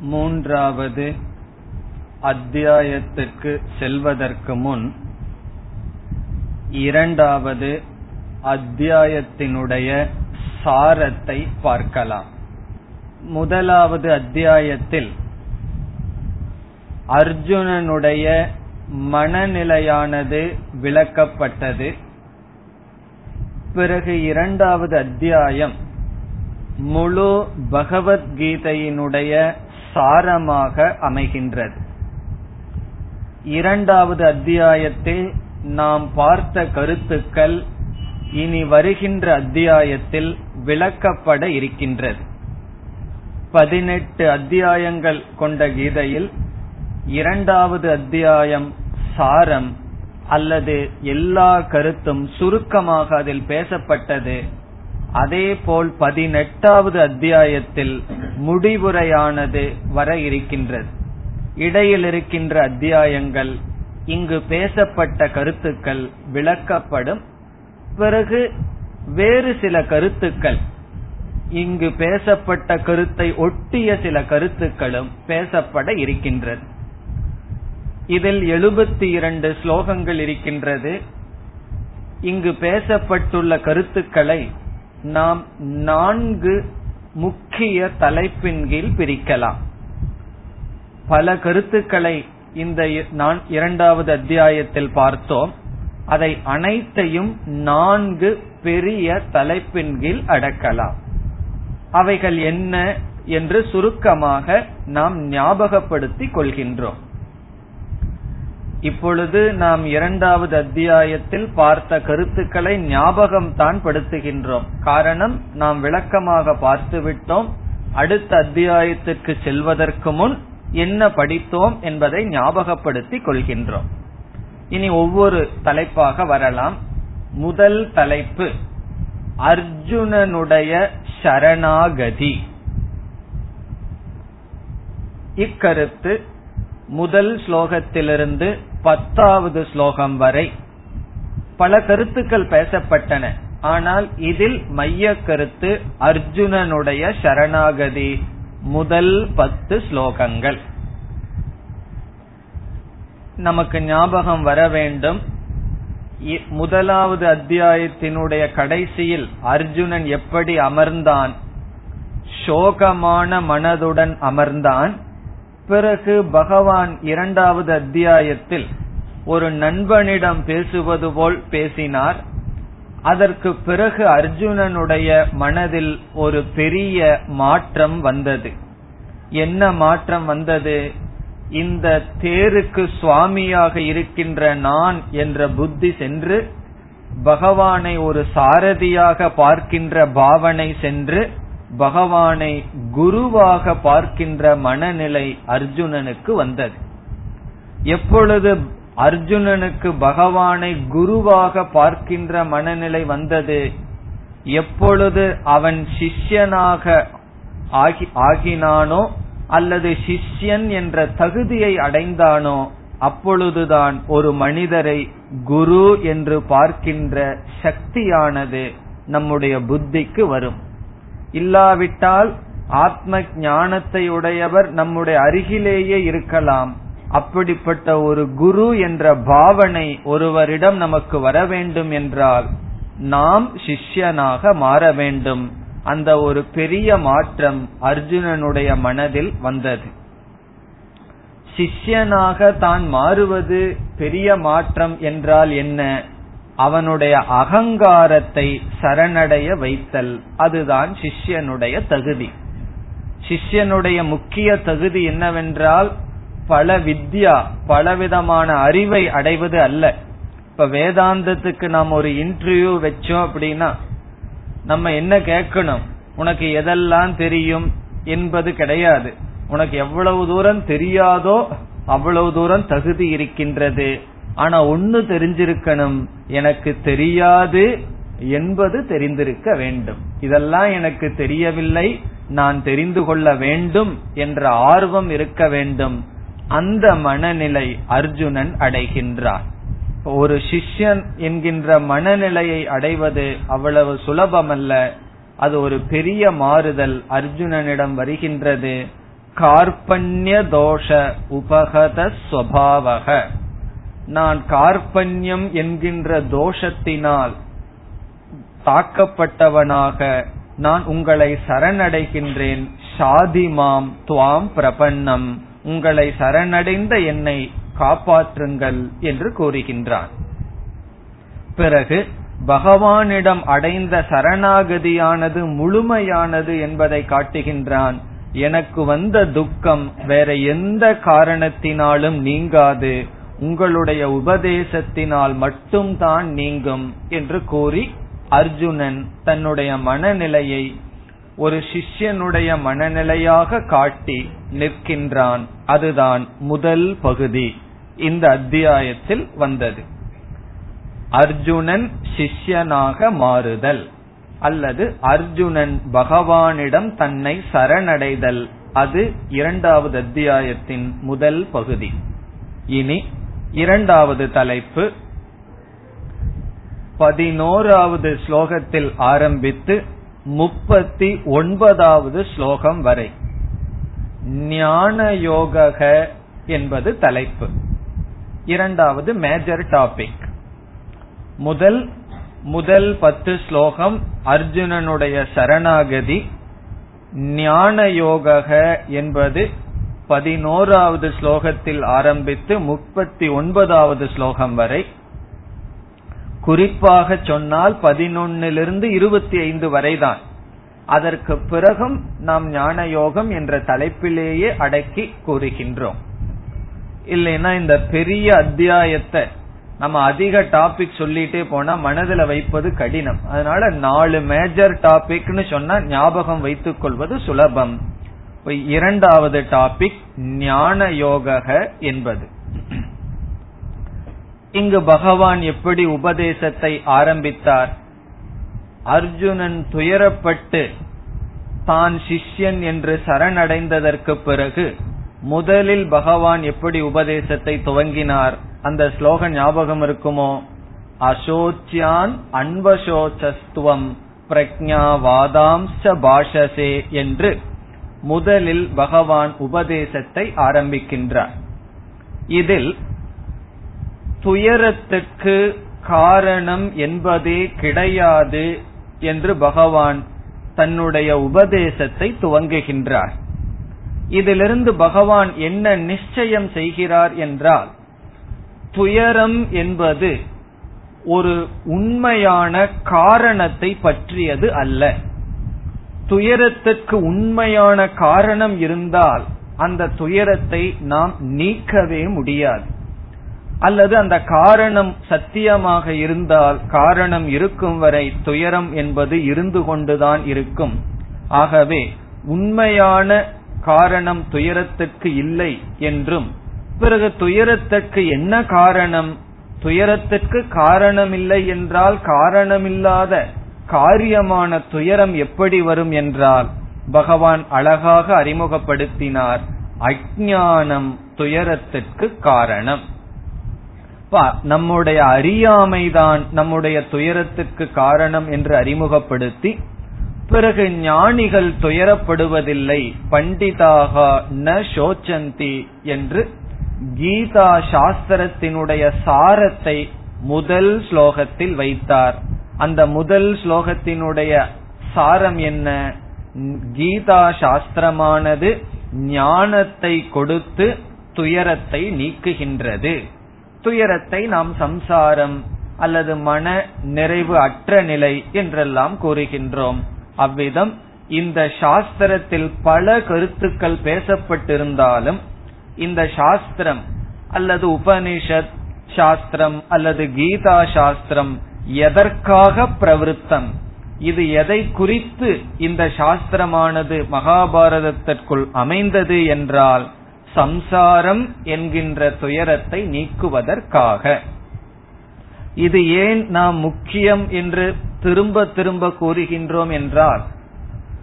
மூன்றாவது அத்தியாயத்துக்கு செல்வதற்கு முன் இரண்டாவது அத்தியாயத்தினுடைய சாரத்தை பார்க்கலாம். முதலாவது அத்தியாயத்தில் அர்ஜுனனுடைய மனநிலையானது விளக்கப்பட்டது. பிறகு இரண்டாவது அத்தியாயம் முழு பகவத்கீதையினுடைய சாரமாக அமைகின்றது. இரண்டாவது அத்தியாயத்தில் நாம் பார்த்த கருத்துக்கள் இனி வருகின்ற அத்தியாயத்தில் விளக்கப்பட இருக்கின்றது. பதினெட்டு அத்தியாயங்கள் கொண்ட கீதையில் இரண்டாவது அத்தியாயம் சாரம் அல்லது எல்லா கருத்தும் சுருக்கமாக அதில் பேசப்பட்டது அதேபோல் பதினெட்டாவது அத்தியாயத்தில் முடிவுரையானது வர இருக்கின்றது. இடையில் இருக்கின்ற அத்தியாயங்கள் இங்கு பேசப்பட்ட கருத்துக்கள் விளக்கப்படும். பிறகு வேறு சில கருத்துக்கள் இங்கு பேசப்பட்ட கருத்தை ஒட்டிய சில கருத்துக்களும் பேசப்பட இருக்கின்றது. இதில் எழுபத்தி இரண்டு ஸ்லோகங்கள் இருக்கின்றது. இங்கு பேசப்பட்டுள்ள கருத்துக்களை நாம் நான்கு முக்கிய தலைப்பின் கீழ் பிரிக்கலாம். பல கருத்துக்களை இந்த இரண்டாவது அத்தியாயத்தில் பார்த்தோம். அதை அனைத்தையும் நான்கு பெரிய தலைப்பின் கீழ் அடக்கலாம். அவைகள் என்ன என்று சுருக்கமாக நாம் ஞாபகப்படுத்திக் கொள்கின்றோம். இப்பொழுது நாம் இரண்டாவது அத்தியாயத்தில் பார்த்த கருத்துக்களை ஞாபகம் தான் படுத்துகின்றோம். காரணம் நாம் விளக்கமாக பார்த்துவிட்டோம் அடுத்த அத்தியாயத்திற்கு செல்வதற்கு முன் என்ன படித்தோம் என்பதை ஞாபகப்படுத்திக் கொள்கின்றோம். இனி ஒவ்வொரு தலைப்பாக வரலாம். முதல் தலைப்பு அர்ஜுனனுடைய சரணாகதி. இக்கருத்து முதல் ஸ்லோகத்திலிருந்து பத்தாவது ஸ்லோகம் வரை பல கருத்துக்கள் பேசப்பட்டன. ஆனால் இதில் மைய கருத்து அர்ஜுனனுடைய சரணாகதி முதல் பத்து ஸ்லோகங்கள். நமக்கு ஞாபகம் வர வேண்டும். முதலாவது அத்தியாயத்தினுடைய கடைசியில் அர்ஜுனன் எப்படி அமர்ந்தான்? சோகமான மனதுடன் அமர்ந்தான். பிறகு பகவான் இரண்டாவது அத்தியாயத்தில் ஒரு நண்பனிடம் பேசுவது போல் பேசினார். அதற்கு பிறகு அர்ஜுனனுடைய மனதில் ஒரு பெரிய மாற்றம் வந்தது. என்ன மாற்றம் வந்தது? இந்த தேருக்கு சுவாமியாக இருக்கின்ற நான் என்ற புத்தி சென்று பகவானை ஒரு சாரதியாக பார்க்கின்ற பாவனை சென்று பகவானை குருவாக பார்க்கின்ற மனநிலை அர்ஜுனனுக்கு வந்தது. எப்பொழுது அர்ஜுனனுக்கு பகவானை குருவாக பார்க்கின்ற மனநிலை வந்தது எப்பொழுது அவன் சிஷ்யனாக ஆகினானோ அல்லது சிஷ்யன் என்ற தகுதியை அடைந்தானோ அப்பொழுதுதான் ஒரு மனிதரை குரு என்று பார்க்கின்ற சக்தியானது நம்முடைய புத்திக்கு வரும். இல்லாவிட்டால் ஆத்ம ஞானத்தை உடையவர் நம்முடைய அருகிலேயே இருக்கலாம். அப்படிப்பட்ட ஒரு குரு என்ற பாவனை ஒருவரிடம் நமக்கு வர வேண்டும் என்றால் நாம் சிஷ்யனாக மாற வேண்டும். அந்த ஒரு பெரிய மாற்றம் அர்ஜுனனுடைய மனதில் வந்தது. சிஷ்யனாக தான் மாறுவது பெரிய மாற்றம் என்றால் என்ன? அவனுடைய அகங்காரத்தை சரணடைய வைத்தல் அதுதான் சிஷ்யனுடைய தகுதி. சிஷ்யனுடைய முக்கிய தகுதி என்னவென்றால் பல வித்யா பலவிதமான அறிவை அடைவது அல்ல. இப்ப வேதாந்தத்துக்கு நாம் ஒரு இன்டர்வியூ வச்சோம் அப்படின்னா நம்ம என்ன கேட்கணும்? உனக்கு எதெல்லாம் தெரியும் என்பது கிடையாது. உனக்கு எவ்வளவு தூரம் தெரியாதோ அவ்வளவு தூரம் தகுதி இருக்கின்றது. ஆனா ஒன்னு தெரிஞ்சிருக்கணும் எனக்கு தெரியாது என்பது தெரிந்திருக்க வேண்டும். இதெல்லாம் எனக்கு தெரியவில்லை நான் தெரிந்து கொள்ள வேண்டும் என்ற ஆர்வம் இருக்க வேண்டும். அந்த மனநிலை அர்ஜுனன் அடைகின்றான் ஒரு சிஷ்யன் என்கின்ற மனநிலையை அடைவது அவ்வளவு சுலபமல்ல. அது ஒரு பெரிய மாறுதல் அர்ஜுனனிடம் வருகின்றது. கார்பண்ய தோஷ உபகத ஸ்வபாவக. நான் கார்பண்யம் என்கின்ற தோஷத்தினால் தாக்கப்பட்டவனாக நான் உங்களை சரணடைகின்றேன். ஷாதிமாம் துவாம் பிரபன்னம். உங்களை சரணடைந்த என்னை காப்பாற்றுங்கள் என்று கூறுகின்றான். பிறகு பகவானிடம் அடைந்த சரணாகதியானது முழுமையானது என்பதை காட்டுகின்றான். எனக்கு வந்த துக்கம் வேற எந்த காரணத்தினாலும் நீங்காது. உங்களுடைய உபதேசத்தினால் மட்டும்தான் நீங்கும் என்று கூறி அர்ஜுனன் தன்னுடைய மனநிலையை ஒரு சிஷ்யனுடைய மனநிலையாக காட்டி நிற்கின்றான். அதுதான் முதல் பகுதி. இந்த அத்தியாயத்தில் வந்தது. அர்ஜுனன் சிஷ்யனாக மாறுதல் அல்லது அர்ஜுனன் பகவானிடம் தன்னை சரணடைதல். அது இரண்டாவது அத்தியாயத்தின் முதல் பகுதி. இனி இரண்டாவது தலைப்பு பதினோராவது ஸ்லோகத்தில் ஆரம்பித்து முப்பத்தி ஒன்பதாவது ஸ்லோகம் வரை. ஞான யோக என்பது தலைப்பு. இரண்டாவது மேஜர் டாபிக் முதல் முதல் பத்து ஸ்லோகம் அர்ஜுனனுடைய சரணாகதி. ஞான யோக என்பது பதினோராவது ஸ்லோகத்தில் ஆரம்பித்து முப்பத்தி ஒன்பதாவது ஸ்லோகம் வரை குறிப்பாக சொன்னால் பதினொன்னிலிருந்து இருபத்தி ஐந்து வரைதான். அதற்கு பிறகும் நாம் ஞான யோகம் என்ற தலைப்பிலேயே அடக்கி கூறுகின்றோம். இல்லைன்னா இந்த பெரிய அத்தியாயத்தை நம்ம அதிக டாபிக் சொல்லிட்டே போனா மனதில் வைப்பது கடினம். அதனால நாலு மேஜர் டாபிக்னு சொன்னா ஞாபகம் வைத்துக் கொள்வது சுலபம். இரண்டாவது டாபிக் ஞான யோக என்பது. இங்கு பகவான் எப்படி உபதேசத்தை ஆரம்பித்தார்? அர்ஜுனன் துயரப்பட்டு தான் சிஷ்யன் என்று சரணடைந்ததற்கு பிறகு முதலில் பகவான் எப்படி உபதேசத்தை துவங்கினார்? அந்த ஸ்லோக ஞாபகம் இருக்குமோ? அசோச்சியான் அன்பசோச்சஸ்துவம் பிரக்ஞா வாதாம்ச பாஷசே என்று. முதலில் பகவான் உபதேசத்தை ஆரம்பிக்கின்றார். இதில் துயரத்துக்கு காரணம் என்பதே கிடையாது என்று பகவான் தன்னுடைய உபதேசத்தை துவங்குகின்றார். இதிலிருந்து பகவான் என்ன நிச்சயம் செய்கிறார் என்றால் துயரம் என்பது ஒரு உண்மையான காரணத்தை பற்றியது அல்ல. துயரத்திற்கு உண்மையான காரணம் இருந்தால் அந்த துயரத்தை நாம் நீக்கவே முடியாது. அல்லது அந்த காரணம் சத்தியமாக இருந்தால் காரணம் இருக்கும் வரை துயரம் என்பது இருந்து கொண்டுதான் இருக்கும். ஆகவே உண்மையான காரணம் துயரத்துக்கு இல்லை என்றும் பிறகு துயரத்திற்கு என்ன காரணம்? துயரத்திற்கு காரணமில்லை என்றால் காரணமில்லாத காரியமான துயரம் எப்படி வரும் என்றால் பகவான் அழகாக அறிமுகப்படுத்தினார் அஜானம் துயரத்திற்கு காரணம். நம்முடைய அறியாமைதான் நம்முடைய துயரத்திற்கு காரணம் என்று அறிமுகப்படுத்தி பிறகு ஞானிகள் துயரப்படுவதில்லை பண்டிதாக ந சோச்சந்தி என்று கீதா சாஸ்திரத்தினுடைய சாரத்தை முதல் ஸ்லோகத்தில் வைத்தார். அந்த முதல் ஸ்லோகத்தினுடைய சாரம் என்ன? கீதா சாஸ்திரமானது ஞானத்தை கொடுத்து துயரத்தை நீக்குகின்றது. துயரத்தை நாம் சம்சாரம் அல்லது மன நிறைவு அற்ற நிலை என்றெல்லாம் கூறுகின்றோம். அவ்விதம் இந்த சாஸ்திரத்தில் பல கருத்துக்கள் பேசப்பட்டிருந்தாலும் இந்த சாஸ்திரம் அல்லது உபனிஷத் சாஸ்திரம் அல்லது கீதா சாஸ்திரம் எதற்காக பிரவருத்தம்? இது எதை குறித்து இந்த சாஸ்திரமானது மகாபாரதத்திற்குள் அமைந்தது என்றால் சம்சாரம் என்கின்ற துயரத்தை நீக்குவதற்காக. இது ஏன் நாம் முக்கியம் என்று திரும்ப திரும்ப கூறுகின்றோம் என்றால்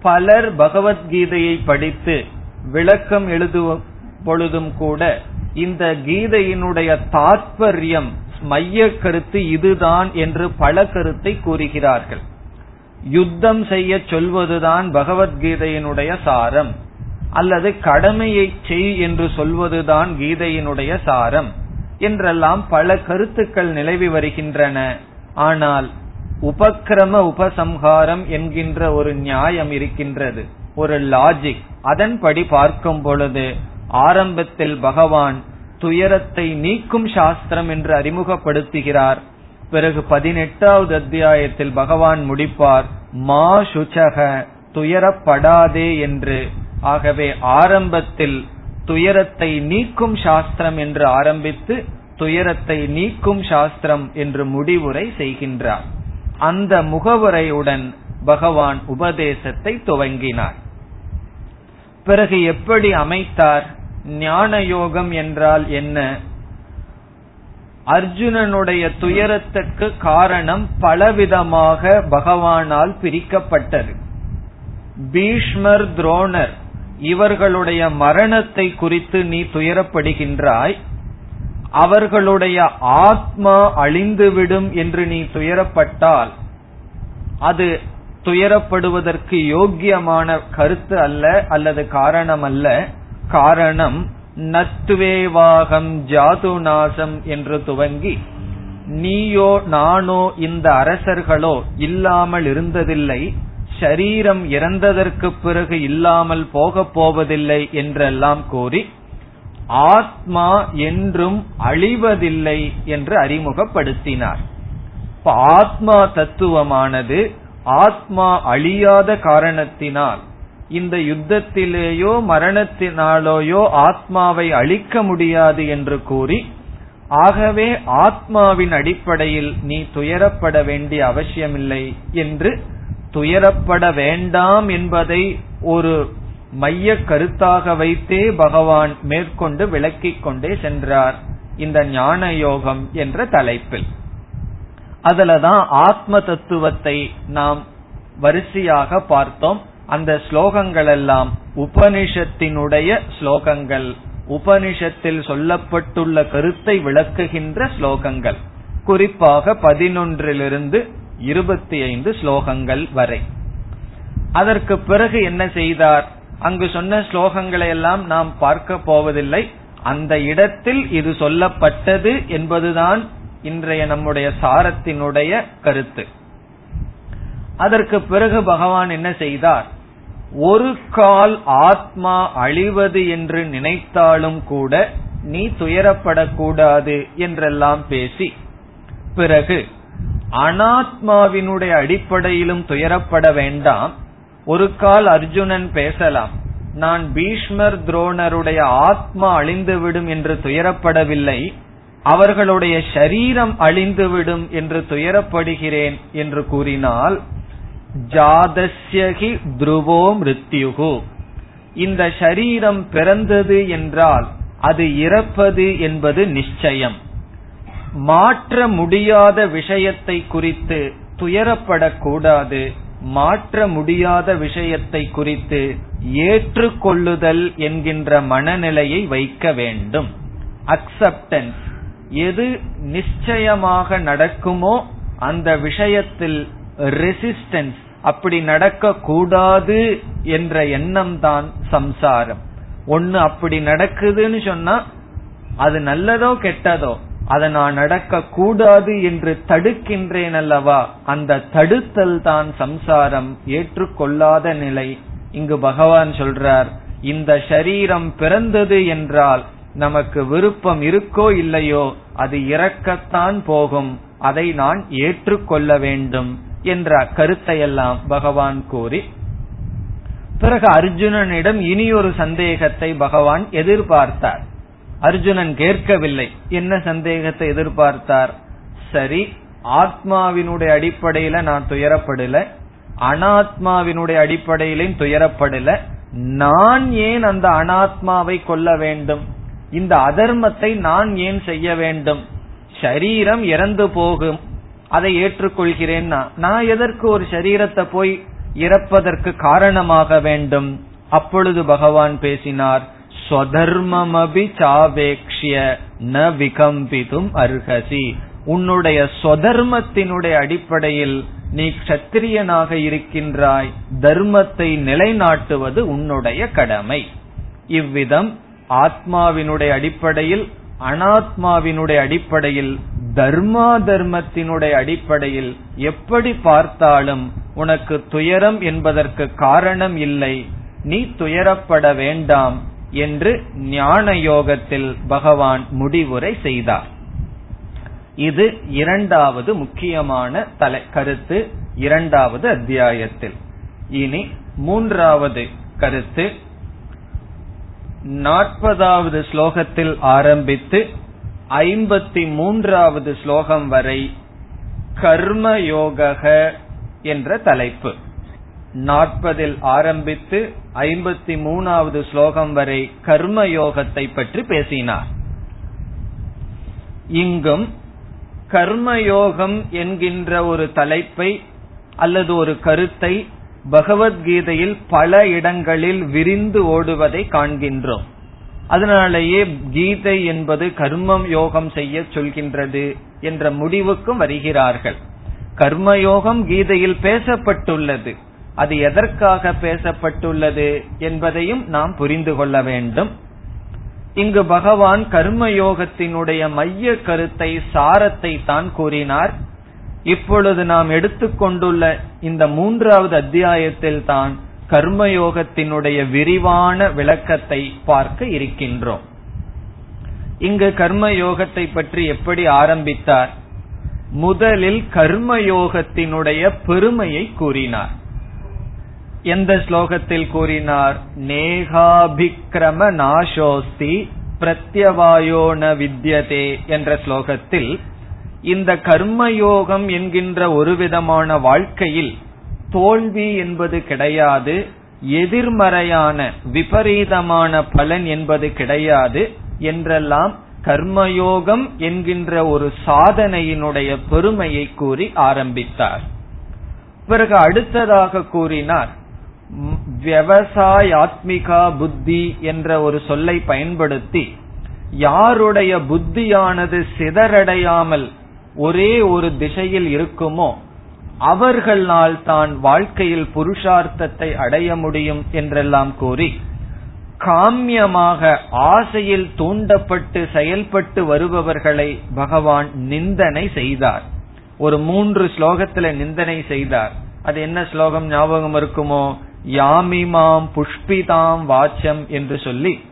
பலர் பகவத்கீதையை படித்து விளக்கம் எழுதும் பொழுதும் கூட இந்த கீதையினுடைய தாற்பயம் மைய கருத்து இதுதான் என்று பல கருத்தை கூறுகிறார்கள். யுத்தம் செய்ய சொல்வதுதான் பகவத்கீதையினுடைய சாரம். அல்லது கடமையை செய் என்று சொல்வதுதான் கீதையினுடைய சாரம் என்றெல்லாம் பல கருத்துக்கள் நிலவி வருகின்றன. ஆனால் உபக்கிரம உபசம்ஹாரம் என்கின்ற ஒரு நியாயம் இருக்கின்றது. ஒரு லாஜிக் அதன்படி பார்க்கும் பொழுது ஆரம்பத்தில் பகவான் துயரத்தை நீக்கும் சாஸ்திரம் என்று அறிமுகப்படுத்துகிறார். பிறகு பதினெட்டாவது அத்தியாயத்தில் பகவான் முடிப்பார் மா சுச்சக துயரப்படாதே என்று. ஆகவே ஆரம்பத்தில் துயரத்தை நீக்கும் சாஸ்திரம் என்று ஆரம்பித்து துயரத்தை நீக்கும் சாஸ்திரம் என்று முடிவுரை செய்கின்றார். அந்த முகவுரையுடன் பகவான் உபதேசத்தை துவங்கினார். பிறகு எப்படி அமைத்தார்? ஞான யோகம் என்றால் என்ன? அர்ஜுனனுடைய துயரத்துக்கு காரணம் பலவிதமாக பகவானால் பிரிக்கப்பட்டது. பீஷ்மர் துரோணர் இவர்களுடைய மரணத்தை குறித்து நீ துயரப்படுகின்றாய். அவர்களுடைய ஆத்மா அழிந்துவிடும் என்று நீ துயரப்பட்டால் அது துயரப்படுவதற்கு யோக்கியமான கருத்து அல்ல அல்லது காரணம் அல்ல காரணம் நத்துவேவாகம் ஜாதுநாசம் என்று துவங்கி நீயோ நானோ இந்த அரசர்களோ இல்லாமல் இருந்ததில்லை ஷரீரம் இறந்ததற்கு பிறகு இல்லாமல் போகப் போவதில்லை என்றெல்லாம் கூறி ஆத்மா என்றும் அழிவதில்லை என்று அறிமுகப்படுத்தினார். இப்ப ஆத்மா தத்துவமானது ஆத்மா அழியாத காரணத்தினால் இந்த யுத்தத்திலேயோ மரணத்தினாலேயோ ஆத்மாவை அழிக்க முடியாது என்று கூறி ஆகவே ஆத்மாவின் அடிப்படையில் நீ துயரப்பட வேண்டிய அவசியமில்லை என்று துயரப்பட வேண்டாம் என்பதை ஒரு மைய கருத்தாக வைத்தே பகவான் மேற்கொண்டு விளக்கிக் கொண்டே சென்றார் இந்த ஞான யோகம் என்ற தலைப்பில். அதுலதான் ஆத்ம தத்துவத்தை நாம் வரிசையாக பார்த்தோம். அந்த ஸ்லோகங்கள் எல்லாம் உபனிஷத்தினுடைய ஸ்லோகங்கள் உபனிஷத்தில் சொல்லப்பட்டுள்ள கருத்தை விளக்குகின்ற ஸ்லோகங்கள். குறிப்பாக பதினொன்றிலிருந்து இருபத்தி ஐந்து ஸ்லோகங்கள் வரை. அதற்கு பிறகு என்ன செய்தார்? அங்கு சொன்ன ஸ்லோகங்களை எல்லாம் நாம் பார்க்க போவதில்லை. அந்த இடத்தில் இது சொல்லப்பட்டது என்பதுதான் இன்றைய நம்முடைய சாரத்தினுடைய கருத்து. அதற்கு பிறகு பகவான் என்ன செய்தார்? ஒரு கால் ஆத்மா அழிவது என்று நினைத்தாலும் கூட நீ துயரப்படக்கூடாது என்றெல்லாம் பேசி பிறகு அனாத்மாவினுடைய அடிப்படையிலும் துயரப்பட வேண்டாம். ஒரு கால் அர்ஜுனன் பேசலாம் நான் பீஷ்மர் துரோணருடைய ஆத்மா அழிந்துவிடும் என்று துயரப்படவில்லை அவர்களுடைய சரீரம் அழிந்துவிடும் என்று துயரப்படுகிறேன் என்று கூறினால் ஜாதஸ்யகி துருவோ மிருத்யுகு. இந்த சரீரம் பிறந்தது என்றால் அது இறப்பது என்பது நிச்சயம். மாற்ற முடியாத விஷயத்தை குறித்து துயரப்படக்கூடாது. மாற்ற முடியாத விஷயத்தை குறித்து ஏற்றுக்கொள்ளுதல் என்கின்ற மனநிலையை வைக்க வேண்டும். அக்செப்டன்ஸ் எது நிச்சயமாக நடக்குமோ அந்த விஷயத்தில் ரெசிஸ்டன்ஸ் அப்படி நடக்க கூடாது என்ற எண்ணம் தான் சம்சாரம். ஒன்னு அப்படி நடக்குதுன்னு சொன்னா அது நல்லதோ கெட்டதோ அதை நான் நடக்க கூடாது என்று தடுக்கின்றேன் அல்லவா? அந்த தடுத்தல் தான் சம்சாரம் ஏற்றுக்கொள்ளாத நிலை. இங்கு பகவான் சொல்றார் இந்த சரீரம் பிறந்தது என்றால் நமக்கு விருப்பம் இருக்கோ இல்லையோ அது இறக்கத்தான் போகும். அதை நான் ஏற்றுக்கொள்ள வேண்டும். என்ற கருத்தையெல்லாம் பகவான் கூறி பிறகு அர்ஜுனனிடம் இனியொரு சந்தேகத்தை பகவான் எதிர்பார்த்தார். அர்ஜுனன் கேட்கவில்லை என்ன சந்தேகத்தை எதிர்பார்த்தார்? சரி ஆத்மாவினுடைய அடிப்படையில நான் துயரப்படல அனாத்மாவினுடைய அடிப்படையிலும் துயரப்படல நான் ஏன் அந்த அனாத்மாவை கொல்ல வேண்டும்? இந்த அதர்மத்தை நான் ஏன் செய்ய வேண்டும்? சரீரம் இறந்து போகும் அதை ஏற்றுக்கொள்கிறேன்னா நான். எதற்கு ஒரு சரீரத்தை போய் இறப்பதற்கு காரணமாக வேண்டும்? அப்பொழுது பகவான் பேசினார் ஸ்வதர்மமபி சாவேக்ஷிய ந விகம்பிதும் அர்ஹசி உன்னுடைய சொதர்மத்தினுடைய அடிப்படையில் நீ கத்திரியனாக இருக்கின்றாய். தர்மத்தை நிலைநாட்டுவது உன்னுடைய கடமை. இவ்விதம் ஆத்மாவினுடைய அடிப்படையில் அனாத்மாவினுடைய அடிப்படையில் தர்மா தர்மத்தினுடைய அடிப்படையில் எப்படி பார்த்தாலும் உனக்கு துயரம் என்பதற்கு காரணம் இல்லை நீ துயரப்பட வேண்டாம் என்று ஞான யோகத்தில் பகவான் முடிவுரை செய்தார். இது இரண்டாவது முக்கியமான தலை கருத்து இரண்டாவது அத்தியாயத்தில். இனி மூன்றாவது கருத்து. நாற்பதாவது ஸ்லோகத்தில் ஆரம்பித்து ஐம்பத்தி மூன்றாவது ஸ்லோகம் வரை கர்மயோக என்ற தலைப்பு. நாற்பதில் ஆரம்பித்து ஐம்பத்தி மூணாவது ஸ்லோகம் வரை கர்மயோகத்தை பற்றி பேசினார். இங்கும் கர்மயோகம் என்கின்ற ஒரு தலைப்பை அல்லது ஒரு கருத்தை பகவத்கீதையில் பல இடங்களில் விரிந்து ஓடுவதை காண்கின்றோம். அதனாலேயே கீதை என்பது கர்மம் யோகம் செய்ய சொல்கின்றது என்ற முடிவுக்கும் வருகிறார்கள். கர்மயோகம் கீதையில் பேசப்பட்டுள்ளது. அது எதற்காக பேசப்பட்டுள்ளது என்பதையும் நாம் புரிந்து கொள்ள வேண்டும். இங்கு பகவான் கர்மயோகத்தினுடைய மைய கருத்தை சாரத்தை தான் கூறினார். இப்பொழுது நாம் எடுத்துக்கொண்டுள்ள இந்த மூன்றாவது அத்தியாயத்தில் தான் கர்மயோகத்தினுடைய விரிவான விளக்கத்தை பார்க்க இருக்கின்றோம். இங்கு கர்மயோகத்தை பற்றி எப்படி ஆரம்பித்தார்? முதலில் கர்மயோகத்தினுடைய பெருமையை கூறினார். எந்த ஸ்லோகத்தில் கூறினார்? நேகாபிக்ரம நாசோஸ்தி பிரத்யவாயோன வித்யதே என்ற ஸ்லோகத்தில் இந்த கர்மயோகம் என்கின்ற ஒரு விதமான வாழ்க்கையில் தோல்வி என்பது கிடையாது எதிர்மறையான விபரீதமான பலன் என்பது கிடையாது என்றெல்லாம் கர்மயோகம் என்கின்ற ஒரு சாதனையினுடைய பெருமையை கூறி ஆரம்பித்தார். பிறகு அடுத்ததாக கூறினார் விவசாயாத்மிகா புத்தி என்ற ஒரு சொல்லை பயன்படுத்தி யாருடைய புத்தியானது சிதறடையாமல் ஒரே ஒரு திசையில் இருக்குமோ அவர்களால் தான் வாழ்க்கையில் புருஷார்த்தத்தை அடைய முடியும் என்றெல்லாம் கூறி காமியமாக ஆசையில் தூண்டப்பட்டு செயல்பட்டு வருபவர்களை பகவான் நிந்தனை செய்தார். ஒரு மூன்று ஸ்லோகத்துல நிந்தனை செய்தார். அது என்ன ஸ்லோகம் ஞாபகம் இருக்குமோ? யாமிமாம் புஷ்பிதாம் வாச்சம் என்று சொல்லி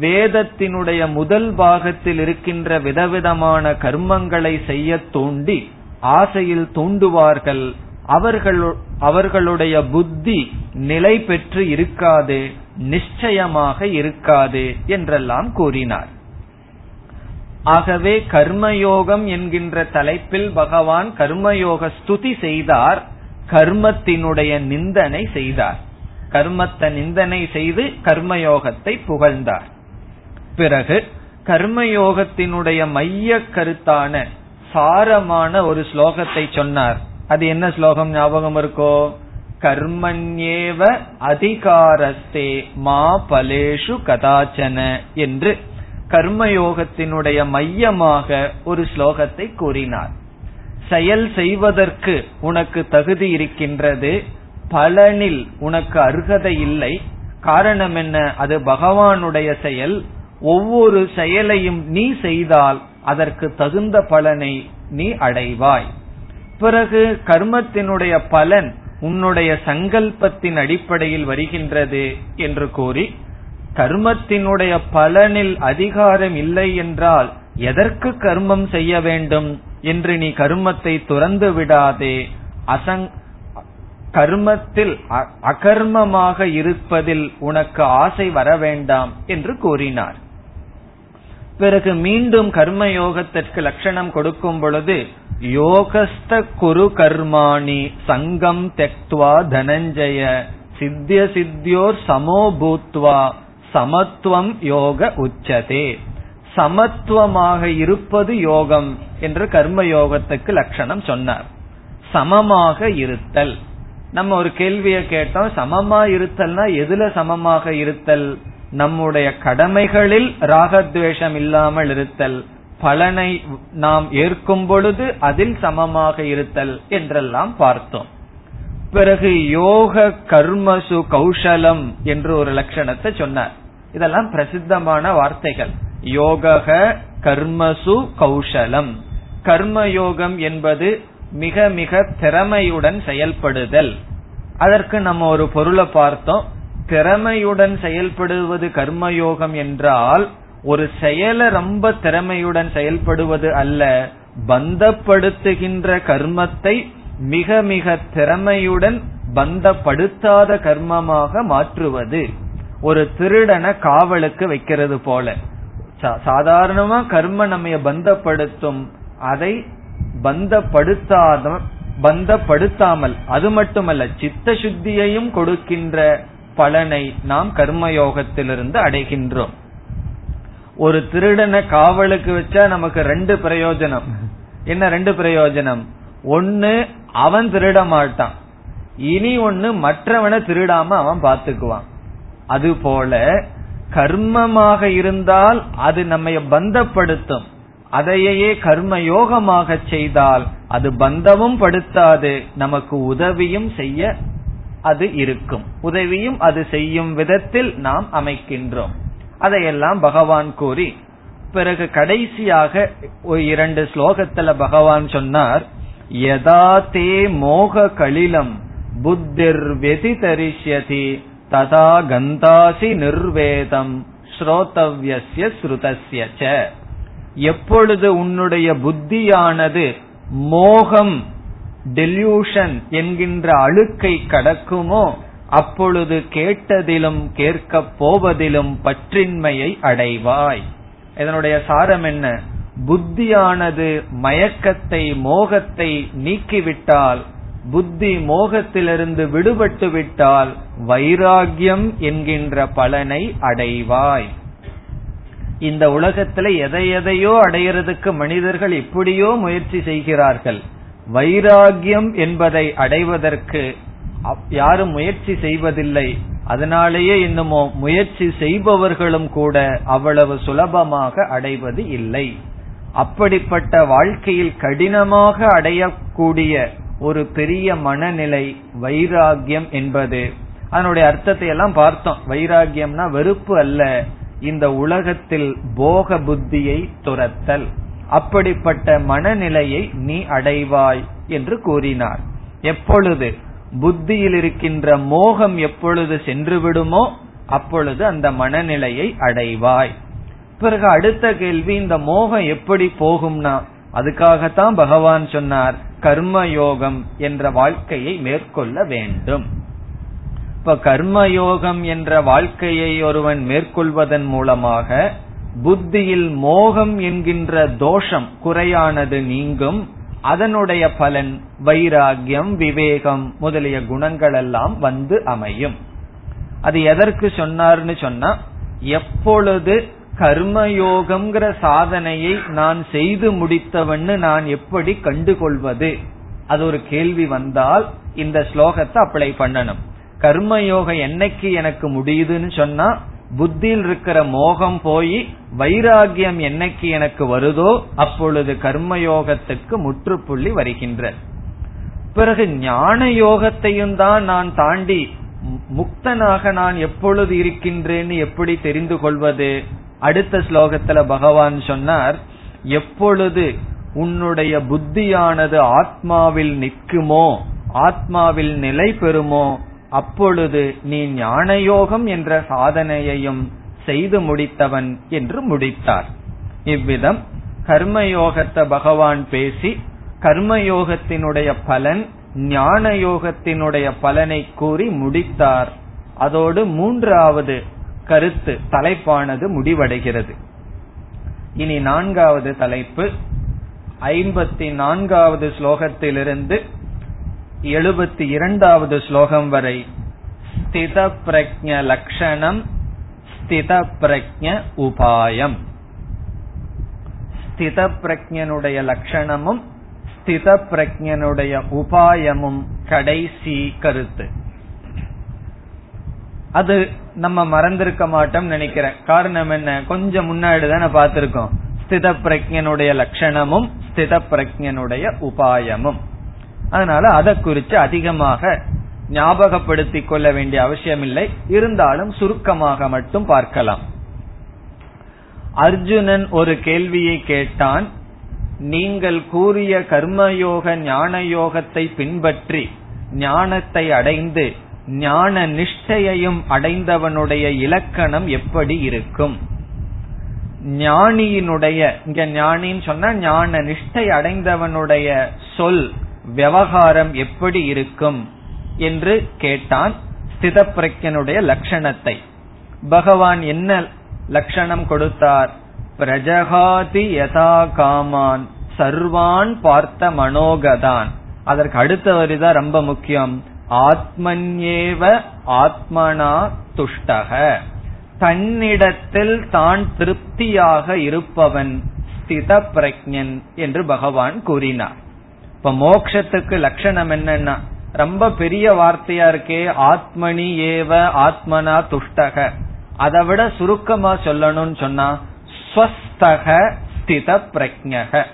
வேதத்தினுடைய முதல் பாகத்தில் இருக்கின்ற விதவிதமான கர்மங்களை செய்ய தூண்டி ஆசையில் தூண்டுவார்கள். அவர்கள் அவர்களுடைய புத்தி நிலை பெற்று இருக்காது நிச்சயமாக இருக்காது என்றெல்லாம் கூறினார். ஆகவே கர்மயோகம் என்கின்ற தலைப்பில் பகவான் கர்மயோக ஸ்துதி செய்தார் கர்மத்தினுடைய நிந்தனை செய்தார். கர்மத்தை நிந்தனை செய்து கர்மயோகத்தை புகழ்ந்தார். பிறகு கர்மயோகத்தினுடைய மைய கருத்தான சாரமான ஒரு ஸ்லோகத்தை சொன்னார். அது என்ன ஸ்லோகம் ஞாபகம் இருக்கோ? கர்மண்யேவ அதிகாரஸ்தே மா பலேஷு கதாச்சன என்று கர்மயோகத்தினுடைய மையமாக ஒரு ஸ்லோகத்தை கூறினார். செயல் செய்வதற்கு உனக்கு தகுதி இருக்கின்றது பலனில் உனக்கு அருகதை இல்லை. காரணம் என்ன? அது பகவானுடைய செயல். ஒவ்வொரு செயலையும் நீ செய்தால் அதற்கு தகுந்த பலனை நீ அடைவாய். பிறகு கர்மத்தினுடைய பலன் உன்னுடைய சங்கல்பத்தின் அடிப்படையில் வருகின்றது என்று கூறி கர்மத்தினுடைய பலனில் அதிகாரம் இல்லை என்றால் எதற்கு கர்மம் செய்ய வேண்டும் என்று நீ கர்மத்தை துறந்து விடாதே. அசங் கர்மத்தில் அகர்மமாக இருப்பதில் உனக்கு ஆசை வர வேண்டாம் என்று கூறினார். பிறகு மீண்டும் கர்ம யோகத்திற்கு லட்சணம் கொடுக்கும் பொழுது யோகஸ்த குரு கர்மாணி சங்கம் தெக்துவா தனஞ்சய சித்திய சித்தியோர் சமோபூத்வா சமத்துவம் யோக உச்சதே. சமத்துவமாக இருப்பது யோகம் என்று கர்ம யோகத்துக்கு லட்சணம் சொன்னார். சமமாக இருத்தல். நம்ம ஒரு கேள்வியை கேட்டோம் சமமா இருத்தல்னா எதுல சமமாக இருத்தல்? நம்முடைய கடமைகளில் ராகத்வேஷம் இல்லாமல் இருத்தல் பலனை நாம் ஏற்கும் பொழுது அதில் சமமாக இருத்தல் என்றெல்லாம் பார்த்தோம். பிறகு யோக கர்மசு கௌசலம் என்று ஒரு லட்சணத்தை சொன்னார். இதெல்லாம் பிரசித்தமான வார்த்தைகள். யோக கர்மசு கௌஷலம். கர்மயோகம் என்பது மிக மிக திறமையுடன் செயல்படுதல். அதற்கு நம்ம ஒரு பொருளை பார்த்தோம். திறமையுடன் செயல்படுவது கர்மயோகம் என்றால் ஒரு செயலை ரொம்ப திறமையுடன் செயல்படுவது அல்ல பந்தப்படுத்துகின்ற கர்மத்தை மிக மிக திறமையுடன் பந்தப்படுத்தாத கர்மமாக மாற்றுவது. ஒரு திருடனை காவலுக்கு வைக்கிறது போல. சாதாரணமா கர்ம நம்ம பந்தப்படுத்தும். அதை பந்தப்படுத்தாத பந்தப்படுத்தாமல் அது மட்டுமல்ல சித்த சுத்தியையும் கொடுக்கின்ற பலனை நாம் கர்மயோகத்திலிருந்து அடைகின்றோம். ஒரு திருடனை காவலுக்கு வச்சா நமக்கு ரெண்டு பிரயோஜனம். என்ன ரெண்டு பிரயோஜனம்? ஒன்னு அவன் திருட மாட்டான். இனி ஒன்னு மற்றவனை திருடாம அவன் பாத்துக்குவான் அது போல கர்மமாக இருந்தால் அது நம்மை பந்தப்படுத்தும். அதையே கர்ம யோகமாக செய்தால் அது பந்தமும் படுத்தாது நமக்கு உதவியும் செய்ய அது இருக்கும். உதவியும் அது செய்யும் விதத்தில் நாம் அமைக்கின்றோம். அதையெல்லாம் பகவான் கூறி பிறகு கடைசியாக ஒரு இரண்டு ஸ்லோகத்துல பகவான் சொன்னார் யதா தே மோக கலிலம் புத்திர் வெதிதரிஷ்யதி ததா கந்தாசி நிர்வேதம் ஸ்ரோதவ்யஸ்ய ஸ்ருதஸ்ய எப்பொழுது உன்னுடைய புத்தியானது மோகம் டெல்யூஷன் என்கின்ற அழுக்கை கடக்குமோ அப்பொழுது கேட்டதிலும் கேட்கப் போவதிலும் பற்றின்மையை அடைவாய். இதனுடைய சாரம் என்ன? புத்தியானது மயக்கத்தை மோகத்தை நீக்கிவிட்டால் புத்தி மோகத்திலிருந்து விடுபட்டு விட்டால் வைராகியம் என்கின்ற பலனை அடைவாய். இந்த உலகத்துல எதை எதையோ அடையிறதுக்கு மனிதர்கள் இப்படியோ முயற்சி செய்கிறார்கள். வைராகியம் என்பதை அடைவதற்கு யாரும் முயற்சி செய்வதில்லை. அதனாலேயே இன்னுமோ முயற்சி செய்பவர்களும் கூட அவ்வளவு சுலபமாக அடைவது இல்லை. அப்படிப்பட்ட வாழ்க்கையில் கடினமாக அடையக்கூடிய ஒரு பெரிய மனநிலை வைராகியம் என்பது அதனுடைய அர்த்தத்தை எல்லாம் பார்த்தோம். வைராகியம்னா வெறுப்பு அல்ல. இந்த உலகத்தில் போக புத்தியை துரத்தல். அப்படிப்பட்ட மனநிலையை நீ அடைவாய் என்று கூறினார். எப்பொழுது புத்தியில் இருக்கின்ற மோகம் எப்பொழுது சென்று விடுமோ அப்பொழுது அந்த மனநிலையை அடைவாய். பிறகு அடுத்த கேள்வி இந்த மோகம் எப்படி போகும்னா அதுக்காகத்தான் பகவான் சொன்னார் கர்ம யோகம் என்ற வாழ்க்கையை மேற்கொள்ள வேண்டும். இப்ப கர்மயோகம் என்ற வாழ்க்கையை ஒருவன் மேற்கொள்வதன் மூலமாக புத்தியில் மோகம் என்கின்ற தோஷம் குறையானது நீங்கும். அதனுடைய பலன் வைராகியம் விவேகம் முதலிய குணங்கள் எல்லாம் வந்து அமையும். அது எதற்கு சொன்னார்னு சொன்னா எப்பொழுது கர்மயோகம்ங்கிற சாதனையை நான் செய்து முடித்தவன்னு நான் எப்படி கண்டுகொள்வது? அது ஒரு கேள்வி வந்தால் இந்த ஸ்லோகத்தை அப்ளை பண்ணணும். கர்மயோகம் என்னைக்கு எனக்கு முடியுதுன்னு சொன்னா புத்தியில் இருக்கிற மோகம் போய் வைராகியம் என்னைக்கு எனக்கு வருதோ அப்பொழுது கர்மயோகத்துக்கு முற்றுப்புள்ளி வருகின்ற. பிறகு ஞான யோகத்தையும் தான் நான் தாண்டி முக்தனாக நான் எப்பொழுது இருக்கின்றேன்னு எப்படி தெரிந்து கொள்வது? அடுத்த ஸ்லோகத்துல பகவான் சொன்னார் எப்பொழுது உன்னுடைய புத்தியானது ஆத்மாவில் நிற்குமோ ஆத்மாவில் நிலை பெறுமோ அப்பொழுது நீ ஞானயோகம் என்ற சாதனையையும் செய்து முடித்தவன் என்று முடித்தார். இவ்விதம் கர்மயோகத்தை பகவான் பேசி கர்மயோகத்தினுடைய பலன் ஞான யோகத்தினுடைய பலனை கூறி முடித்தார். அதோடு மூன்றாவது கருத்து தலைப்பானது முடிவடைகிறது. இனி நான்காவது தலைப்பு ஐம்பத்தி நான்காவது ஸ்லோகத்திலிருந்து எழுபத்தி இரண்டாவது ஸ்லோகம் வரை. ஸ்தித பிரஜ லட்சணம் ஸ்தித பிரஜ உபாயம். ஸ்தித பிரஜனுடைய லட்சணமும் ஸ்தித பிரஜனுடைய உபாயமும் கடைசி கருத்து. அது நம்ம மறந்திருக்க மாட்டோம் நினைக்கிறேன். காரணம் என்ன? கொஞ்சம் முன்னாடி தானே பார்த்திருக்கோம். ஸ்தித பிரஜனுடைய லட்சணமும் ஸ்தித பிரஜனுடைய உபாயமும். அதனால அதை குறித்து அதிகமாக ஞாபகப்படுத்திக் கொள்ள வேண்டிய அவசியம் இல்லை இருந்தாலும் சுருக்கமாக மட்டும் பார்க்கலாம். அர்ஜுனன் ஒரு கேள்வியை கேட்டான். நீங்கள் கூறிய கர்மயோக ஞான யோகத்தை பின்பற்றி ஞானத்தை அடைந்து ஞான நிஷ்டையையும் அடைந்தவனுடைய இலக்கணம் எப்படி இருக்கும்? ஞானியினுடைய இங்க ஞானின்னு சொன்னா ஞான நிஷ்டை அடைந்தவனுடைய சொல் விவகாரம் எப்படி இருக்கும் என்று கேட்டான் ஸ்தித பிரஜனுடைய லட்சணத்தை. பகவான் என்ன லட்சணம் கொடுத்தார்? பிரஜகாதி யதா காமான் சர்வான் பார்த்த மனோகதான். அதற்கு அடுத்த வரிதான் ரொம்ப முக்கியம். ஆத்மன்யேவ ஆத்மனா துஷ்டக. தன்னிடத்தில் தான் திருப்தியாக இருப்பவன் ஸ்தித பிரஜன் என்று பகவான் கூறினார். இப்ப மோக்ஷத்துக்கு லட்சணம் என்னன்னா ரொம்ப பெரிய வார்த்தையா இருக்கே ஆத்மனி ஏவ ஆத்மனா துஷ்டக. அதை விட சுருக்கமா சொல்லணும்னு சொன்னா ஸ்வஸ்தக ஸ்தித பிரஜக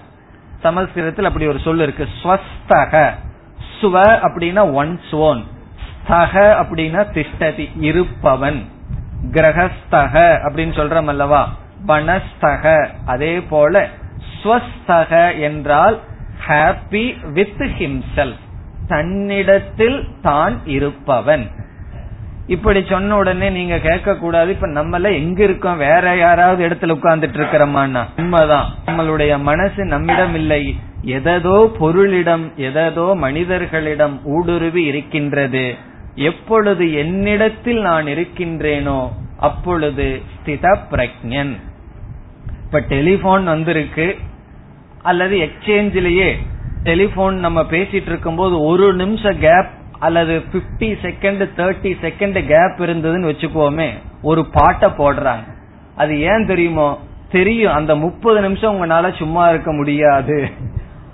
சமஸ்கிருதத்தில் அப்படி ஒரு சொல் இருக்கு ஸ்வஸ்தக. ஸ்வ அப்படின்னா ஒன் ஓன் ஸ்தக அப்படின்னா திஷ்டதி இருப்பவன். கிரகஸ்தக அப்படின்னு சொல்றோம் அல்லவா? வனஸ்தக. அதே போல ஸ்வஸ்தக என்றால் ஹாப்பி வித் ஹிம்செல்ஃப் தன்னிடத்தில் தான் இருப்பவன். இப்படி சொன்ன உடனே நீங்க கேட்க கூடாது இப்ப நம்மள எங்க இருக்கோம்? வேற யாராவது இடத்துல உட்கார்ந்துட்டு இருக்கிறோமான்னா உண்மைதான் நம்மளுடைய மனசு நம்மிடம் இல்லை. எததோ பொருளிடம் எததோ மனிதர்களிடம் ஊடுருவி இருக்கின்றது. எப்பொழுது என்னிடத்தில் நான் இருக்கின்றேனோ அப்பொழுது ஸ்தித பிரஜன் இப்ப டெலிபோன் வந்திருக்கு. அல்லது எக்ஸ்சேஞ்சிலேயே டெலிபோன் நம்ம பேசிட்டு இருக்கும் போது ஒரு நிமிஷம் கேப் அல்லது fifty second thirty second gap இருந்ததுன்னு வச்சுக்கோமே ஒரு பாட்டை போடுறாங்க. அது ஏன் தெரியுமோ தெரியும் அந்த முப்பது நிமிஷம் உங்களால சும்மா இருக்க முடியாது.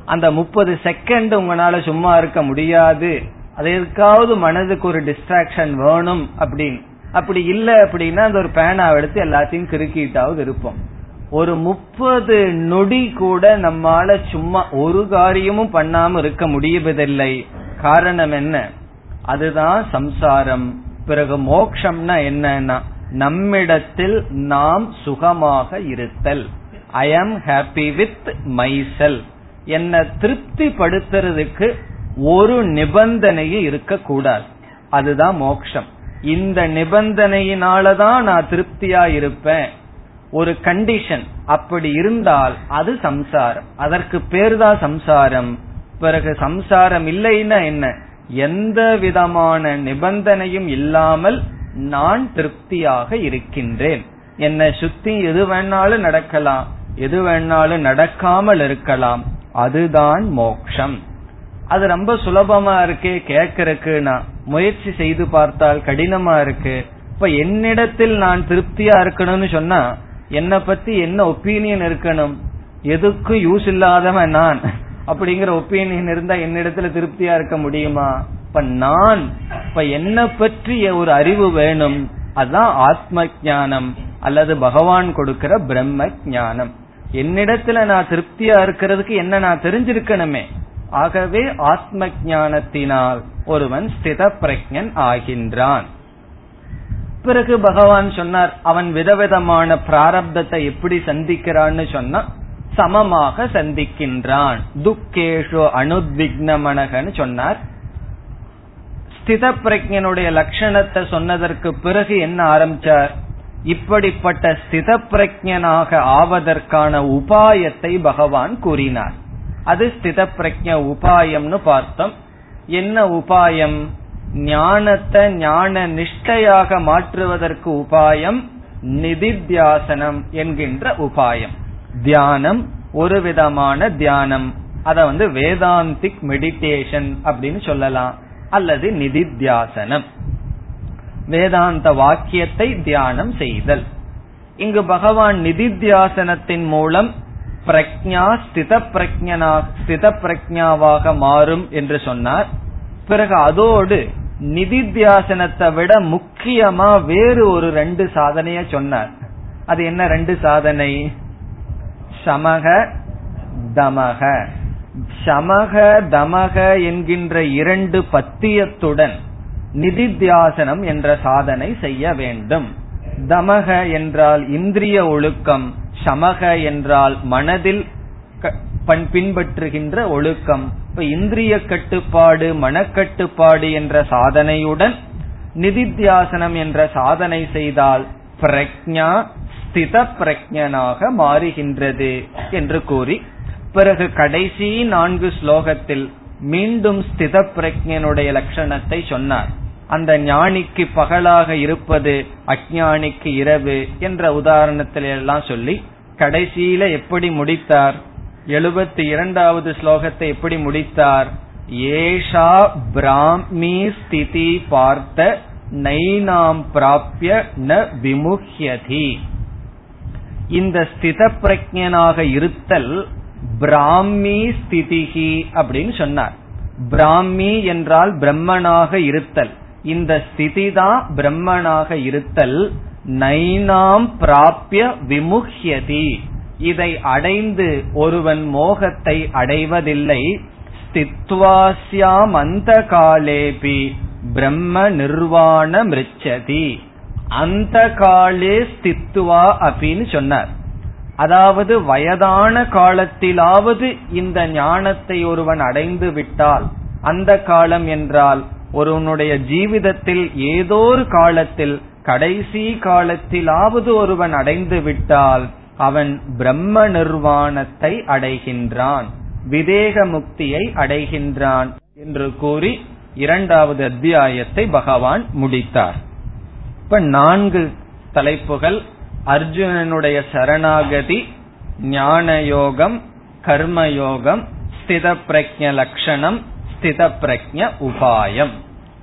அந்த முப்பது செகண்ட் உங்களால சும்மா இருக்க முடியாது. அது எதுக்காவது மனதுக்கு ஒரு டிஸ்ட்ராக்ஷன் வேணும் அப்படின்னு. அப்படி இல்ல அப்படின்னா அந்த ஒரு பேனாவை எடுத்து எல்லாத்தையும் கிறுக்கிட்டாவது இருப்போம். ஒரு முப்பது நொடி கூட நம்மால சும்மா ஒரு காரியமும் பண்ணாம இருக்க முடியவதில்லை காரணம் என்ன? அதுதான் சம்சாரம். பிறகு மோக்ஷம்னா என்னன்னா நம்மிடத்தில் நாம் சுகமாக இருத்தல். ஐ ஆம் ஹாப்பி வித் மைசெல் என்ன திருப்தி படுத்துறதுக்கு ஒரு நிபந்தனையும் இருக்கக்கூடாது. அதுதான் மோக்ஷம். இந்த நிபந்தனையினாலதான் நான் திருப்தியா இருப்பேன். ஒரு கண்டிஷன் அப்படி இருந்தால் அது சம்சாரம். அதற்கு பேர் தான் சம்சாரம்? பிறகு சம்சாரம் இல்லைன்னா என்ன? எந்த விதமான நிபந்தனையும் இல்லாமல் நான் திருப்தியாக இருக்கின்றேன். என்னை சுத்தி எது வேணாலும் நடக்கலாம் எது வேணாலும் நடக்காமல் இருக்கலாம். அதுதான் மோக்ஷம். அது ரொம்ப சுலபமா இருக்கே கேக்குறதுக்குனா முயற்சி செய்து பார்த்தால் கடினமா இருக்கு. இப்ப என்னிடத்தில் நான் திருப்தியா இருக்கணும்னு சொன்னா என்னை பத்தி என்ன ஒப்பீனியன் இருக்கணும்? எதுக்கும் யூஸ் இல்லாதவன் நான்? அப்படிங்கிற ஒப்பீனியன் இருந்தா என்னிடத்துல திருப்தியா இருக்க முடியுமா? இப்ப நான் இப்ப என்ன பற்றிய ஒரு அறிவு வேணும். அதுதான் ஆத்ம ஞானம் அல்லது பகவான் கொடுக்கிற பிரம்ம ஞானம் என்னிடத்துல நான் திருப்தியா இருக்கிறதுக்கு என்ன நான் தெரிஞ்சிருக்கணுமே? ஆகவே ஆத்ம ஞானத்தினால் ஒருவன் ஸ்தித பிரஜன் ஆகின்றான். பிறகு பகவான் சொன்னார் அவன் விதவிதமான பிராரப்தத்தை எப்படி சந்திக்கிறான்னு சொன்னா சமமாக சந்திக்கின்றான். துக்கேஷு அனுத்விக்னமனகன்னு சொன்னார். ஸ்தித பிரஜனுடைய லட்சணத்தை சொன்னதற்கு பிறகு என்ன ஆரம்பிச்சார்? இப்படிப்பட்ட ஸ்தித பிரஜனாக ஆவதற்கான உபாயத்தை பகவான் கூறினார். அது ஸ்தித பிரஜ உபாயம்னு பார்த்தோம். என்ன உபாயம்? ஞானத்தை ஞான நிஷ்டையாக மாற்றுவதற்கு உபாயம் நிதித்தியாசனம் என்கின்ற உபாயம். தியானம் ஒரு விதமான தியானம். அத வந்து வேதாந்திக் மெடிடேஷன் அப்படின்னு சொல்லலாம். அல்லது நிதித்தியாசனம். வேதாந்த வாக்கியத்தை தியானம் செய்தல். இங்கு பகவான் நிதித்தியாசனத்தின் மூலம் பிரக்ஞா ஸ்தித பிரஜனா ஸ்தித பிரஜாவாக மாறும் என்று சொன்னார். பிறகு அதோடு நிதித்தியாசனத்தை விட முக்கியமா வேறு ஒரு ரெண்டு சாதனைய சொன்னார். அது என்ன ரெண்டு சாதனை? சமக தமக. சமக தமக என்கின்ற இரண்டு பத்தியத்துடன் நிதித்தியாசனம் என்ற சாதனை செய்ய வேண்டும். தமக என்றால் இந்திரிய ஒழுக்கம் சமக என்றால் மனதில் பின்பற்றுகின்ற ஒழுக்கம் இப்ப இந்திரிய கட்டுப்பாடு மனக்கட்டுப்பாடு என்ற சாதனையுடன் நிதித்தியாசனம் என்ற சாதனை செய்தால் பிரக்ஞா ஸ்தித பிரஜனாக மாறுகின்றது என்று கூறி பிறகு கடைசி நான்கு ஸ்லோகத்தில் மீண்டும் ஸ்தித பிரஜனுடைய லட்சணத்தை சொன்னார். அந்த ஞானிக்கு பகலாக இருப்பது அஜானிக்கு இரவு என்ற உதாரணத்தில எல்லாம் சொல்லி கடைசியில எப்படி முடித்தார்? எழுபத்தி இரண்டாவது ஸ்லோகத்தை எப்படி முடித்தார்? ஏஷா பிராமி ஸ்திதி பார்த்த நைனாம் பிராப்ய ந விமுஹ்யதி. இந்த ஸ்தித பிரஜனாக இருத்தல் பிராமி ஸ்திதிகி அப்படின்னு சொன்னார். பிராமி என்றால் பிரம்மனாக இருத்தல். இந்த ஸ்திதி தான் பிரம்மனாக இருத்தல். நைனாம் பிராப்ய விமுஹ்யதி. இதை அடைந்து ஒருவன் மோகத்தை அடைவதில்லை. ஸ்தித்வாஸ்யாம் அந்த காலேபி பிரம்ம நிர்வாண மிருச்சதி. அந்த காலே ஸ்தித்துவா அப்படின்னு சொன்னார். அதாவது வயதான காலத்திலாவது இந்த ஞானத்தை ஒருவன் அடைந்து விட்டால் அந்த காலம் என்றால் ஒருவனுடைய ஜீவிதத்தில் ஏதோ ஒரு காலத்தில் கடைசி காலத்திலாவது ஒருவன் அடைந்து விட்டால் அவன் பிரம்ம நிர்வாணத்தை அடைகின்றான். விதேக முக்தியை அடைகின்றான் என்று கூறி இரண்டாவது அத்தியாயத்தை பகவான் முடித்தார். இப்ப நான்கு தலைப்புகள். அர்ஜுனனுடைய சரணாகதி ஞான யோகம் கர்மயோகம் ஸ்தித பிரஜ லட்சணம் ஸ்தித பிரஜ உபாயம்.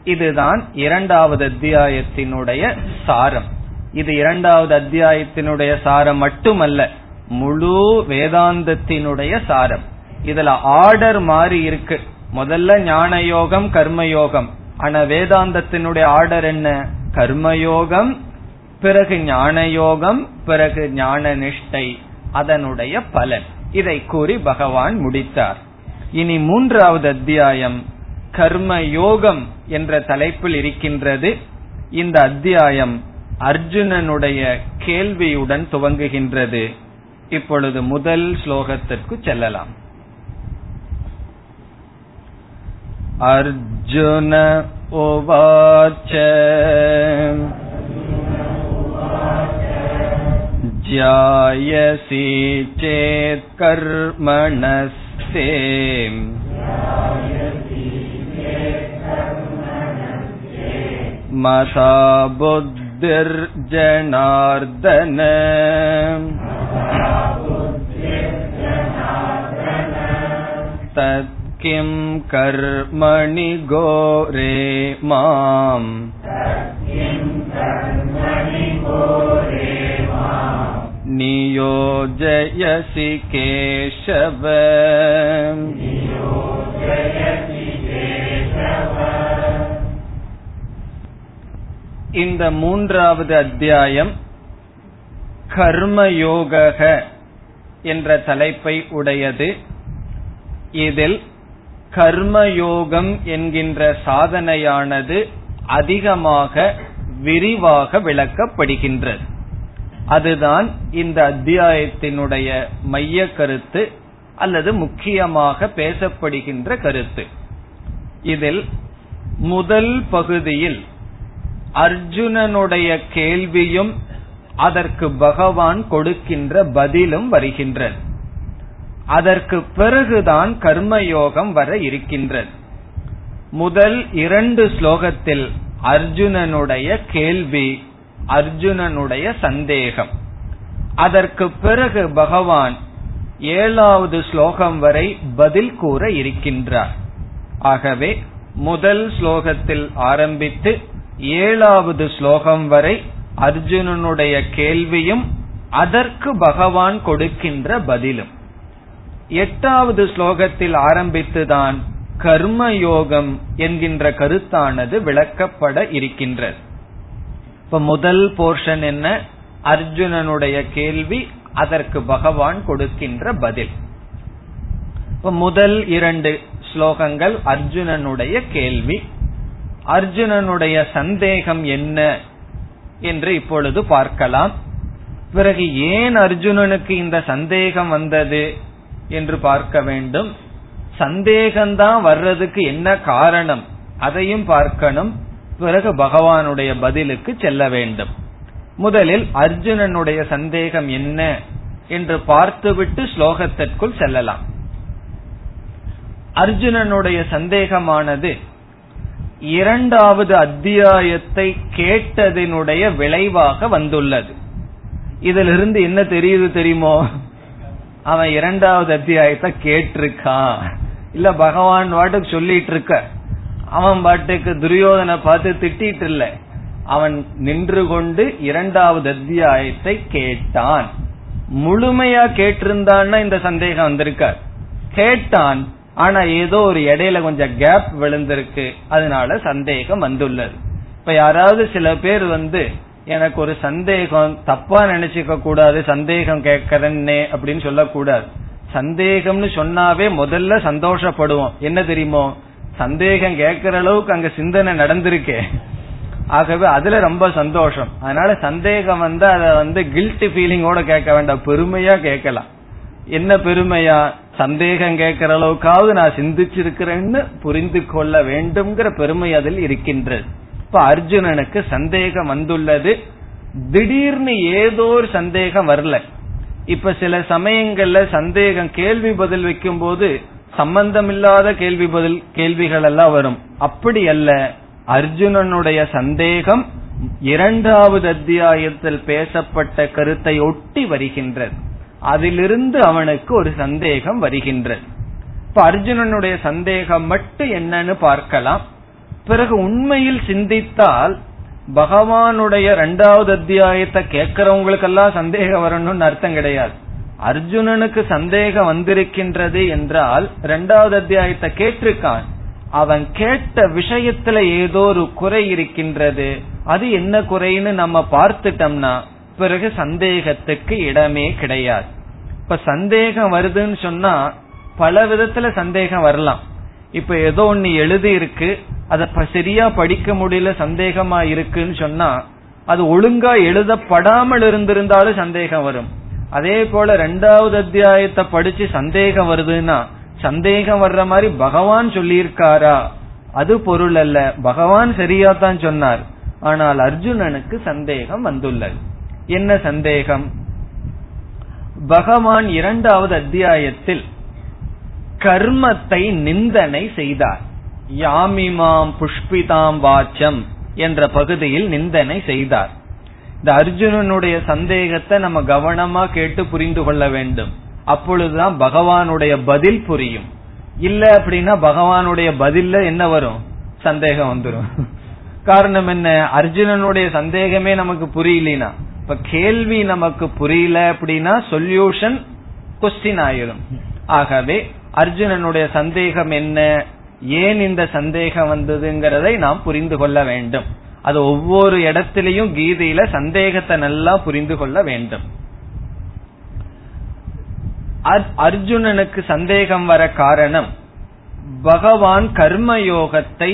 இதுதான் இரண்டாவது அத்தியாயத்தினுடைய சாரம். இது இரண்டாவது அத்தியாயத்தினுடைய சாரம் மட்டுமல்ல முழு வேதாந்தத்தினுடைய சாரம். இதுல ஆர்டர் மாறி இருக்கு. முதல்ல ஞான யோகம் கர்மயோகம். ஆனா வேதாந்தத்தினுடைய ஆர்டர் என்ன? கர்மயோகம் பிறகு ஞான யோகம் பிறகு ஞான நிஷ்டை அதனுடைய பலன். இதை கூறி பகவான் முடித்தார். இனி மூன்றாவது அத்தியாயம் கர்ம யோகம் என்ற தலைப்பில் இருக்கின்றது. இந்த அத்தியாயம் அர்ஜுனனுடைய கேள்வியுடன் துவங்குகின்றது இப்பொழுது முதல் ஸ்லோகத்திற்கு செல்லலாம் அர்ஜுன உவாச்ச ज्यायसि चेत् कर्मणस्ते मता बुद्धिर्जनार्दन तत् किं कर्मणि घोरे माम् नियोजयसि केशव இந்த மூன்றாவது அத்தியாயம் கர்மயோக என்ற தலைப்பை உடையது. இதில் கர்மயோகம் என்கின்ற சாதனையானது அதிகமாக விரிவாக விளக்கப்படுகின்றது. அதுதான் இந்த அத்தியாயத்தினுடைய மைய கருத்து அல்லது முக்கியமாக பேசப்படுகின்ற கருத்து. இதில் முதல் பகுதியில் அர்ஜுனனுடைய கேள்வியும் அதற்கு பகவான் கொடுக்கின்ற பதிலும் வருகின்றது அதற்கு பிறகுதான் கர்மயோகம் வர இருக்கின்றது. முதல் இரண்டு ஸ்லோகத்தில் அர்ஜுனனுடைய கேள்வி அர்ஜுனனுடைய சந்தேகம். அதற்கு பிறகு பகவான் ஏழாவது ஸ்லோகம் வரை பதில் கூற இருக்கின்றார். ஆகவே முதல் ஸ்லோகத்தில் ஆரம்பித்து ஏழாவது ஸ்லோகம் வரை அர்ஜுனனுடைய கேள்வியும் அதற்கு பகவான் கொடுக்கின்ற பதிலும். எட்டாவது ஸ்லோகத்தில் ஆரம்பித்துதான் கர்மயோகம் என்கின்ற கருத்தானது விளக்கப்பட இருக்கின்றது. இப்ப முதல் போர்ஷன் என்ன? அர்ஜுனனுடைய கேள்வி அதற்கு பகவான் கொடுக்கின்ற பதில். இப்ப முதல் இரண்டு ஸ்லோகங்கள் அர்ஜுனனுடைய கேள்வி. அர்ஜுனனுடைய சந்தேகம் என்ன என்று இப்பொழுது பார்க்கலாம். பிறகு ஏன் அர்ஜுனனுக்கு இந்த சந்தேகம் வந்தது என்று பார்க்க வேண்டும். சந்தேகம்தான் வர்றதுக்கு என்ன காரணம்? அதையும் பார்க்கணும். பிறகு பகவானுடைய பதிலுக்கு செல்ல வேண்டும். முதலில் அர்ஜுனனுடைய சந்தேகம் என்ன என்று பார்த்துவிட்டு ஸ்லோகத்திற்குள் செல்லலாம். அர்ஜுனனுடைய சந்தேகமானது இரண்டாவது அத்தியாயத்தை கேட்டதினுடைய விளைவாக வந்துள்ளது. இதிலிருந்து என்ன தெரியுது தெரியுமோ? அவன் இரண்டாவது அத்தியாயத்தை கேட்டிருக்கான் இல்ல பகவான் பாட்டுக்கு சொல்லிட்டு இருக்க அவன் பாட்டுக்கு துரியோதனை பார்த்து திட்டிட்டு இல்ல அவன் நின்று கொண்டு இரண்டாவது அத்தியாயத்தை கேட்டான். முழுமையா கேட்டிருந்தான்னா இந்த சந்தேகம் வந்திருக்கார் கேட்டான் ஆனா ஏதோ ஒரு இடையில கொஞ்சம் கேப் விழுந்திருக்கு. அதனால சந்தேகம் வந்துள்ளது. இப்ப யாராவது சில பேர் வந்து எனக்கு ஒரு சந்தேகம் தப்பா நினைச்சுக்க கூடாது சந்தேகம் கேட்கறேன்னே அப்படின்னு சொல்லக்கூடாது. சந்தேகம்னு சொன்னாவே முதல்ல சந்தோஷப்படுவோம். என்ன தெரியுமோ? சந்தேகம் கேட்கற அளவுக்கு அங்க சிந்தனை நடந்திருக்கே. ஆகவே அதுல ரொம்ப சந்தோஷம். அதனால சந்தேகம் வந்து அத வந்து கில்ட் ஃபீலிங்கோட கேட்க வேண்டாம். பெருமையா கேட்கலாம். என்ன பெருமையா? சந்தேகம் கேட்கிற அளவுக்காவது நான் சிந்திச்சிருக்கிறேன்னு புரிந்து கொள்ள வேண்டும்ங்கிற பெருமை அதில் இருக்கின்றது. இப்ப அர்ஜுனனுக்கு சந்தேகம் வந்துள்ளது. திடீர்னு ஏதோ ஒரு சந்தேகம் வரல. இப்ப சில சமயங்கள்ல சந்தேகம் கேள்வி பதில் வைக்கும் போது சம்பந்தமில்லாத கேள்வி பதில் கேள்விகள் எல்லாம் வரும். அப்படி அல்ல. அர்ஜுனனுடைய சந்தேகம் இரண்டாவது அத்தியாயத்தில் பேசப்பட்ட கருத்தை ஒட்டி வருகின்றது. அதிலிருந்து அவனுக்கு ஒரு சந்தேகம் வருகின்றது. இப்ப அர்ஜுனனுடைய சந்தேகம் மட்டும் என்னன்னு பார்க்கலாம். பிறகு உண்மையில் சிந்தித்தால் பகவானுடைய இரண்டாவது அத்தியாயத்தை கேட்கிறவங்களுக்கெல்லாம் சந்தேகம் வரணும்னு அர்த்தம் கிடையாது. அர்ஜுனனுக்கு சந்தேகம் வந்திருக்கின்றது என்றால் இரண்டாவது அத்தியாயத்தை கேட்டிருக்கான். அவன் கேட்ட விஷயத்துல ஏதோ ஒரு குறை இருக்கின்றது. அது என்ன குறைன்னு நம்ம பார்த்துட்டோம்னா பிறகு சந்தேகத்துக்கு இடமே கிடையாது. இப்ப சந்தேகம் வருதுன்னு சொன்னா பல விதத்துல சந்தேகம் வரலாம். இப்ப ஏதோ ஒன்னு எழுதி இருக்கு அத சரியா படிக்க முடியல சந்தேகமா இருக்குன்னு சொன்னா அது ஒழுங்கா எழுதப்படாமல் இருந்திருந்தாலும் சந்தேகம் வரும். அதே போல ரெண்டாவது அத்தியாயத்தை படிச்சு சந்தேகம் வருதுன்னா சந்தேகம் வர்ற மாதிரி பகவான் சொல்லியிருக்காரா? அது பொருள் அல்ல. பகவான் சரியா தான் சொன்னார். ஆனால் அர்ஜுனனுக்கு சந்தேகம் வந்துள்ளது. என்ன சந்தேகம்? பகவான் இரண்டாவது அத்தியாயத்தில் கர்மத்தை நிந்தனை செய்தார். யாமிமாம் புஷ்பிதாம் வாச்சம் என்ற பகுதியில் நிந்தனை செய்தார். இந்த அர்ஜுனனுடைய சந்தேகத்தை நம்ம கவனமா கேட்டு புரிந்து கொள்ள வேண்டும். அப்பொழுதுதான் பகவானுடைய பதில் புரியும். இல்ல அப்படின்னா பகவானுடைய பதில்ல என்ன வரும்? சந்தேகம் வந்துடும் காரணம் என்ன? அர்ஜுனனுடைய சந்தேகமே நமக்கு புரியலனா. இப்ப கேள்வி நமக்கு புரியல அப்படின்னா சொல்யூஷன் கொஸ்டின் ஆயிரும். ஆகவே அர்ஜுனனுடைய சந்தேகம் என்ன? ஏன் இந்த சந்தேகம் வந்ததுங்கிறதை நாம் புரிந்து கொள்ள வேண்டும். அது ஒவ்வொரு இடத்திலையும் கீதையில சந்தேகத்தை நல்லா புரிந்து கொள்ள வேண்டும். அர்ஜுனனுக்கு சந்தேகம் வர காரணம் பகவான் கர்மயோகத்தை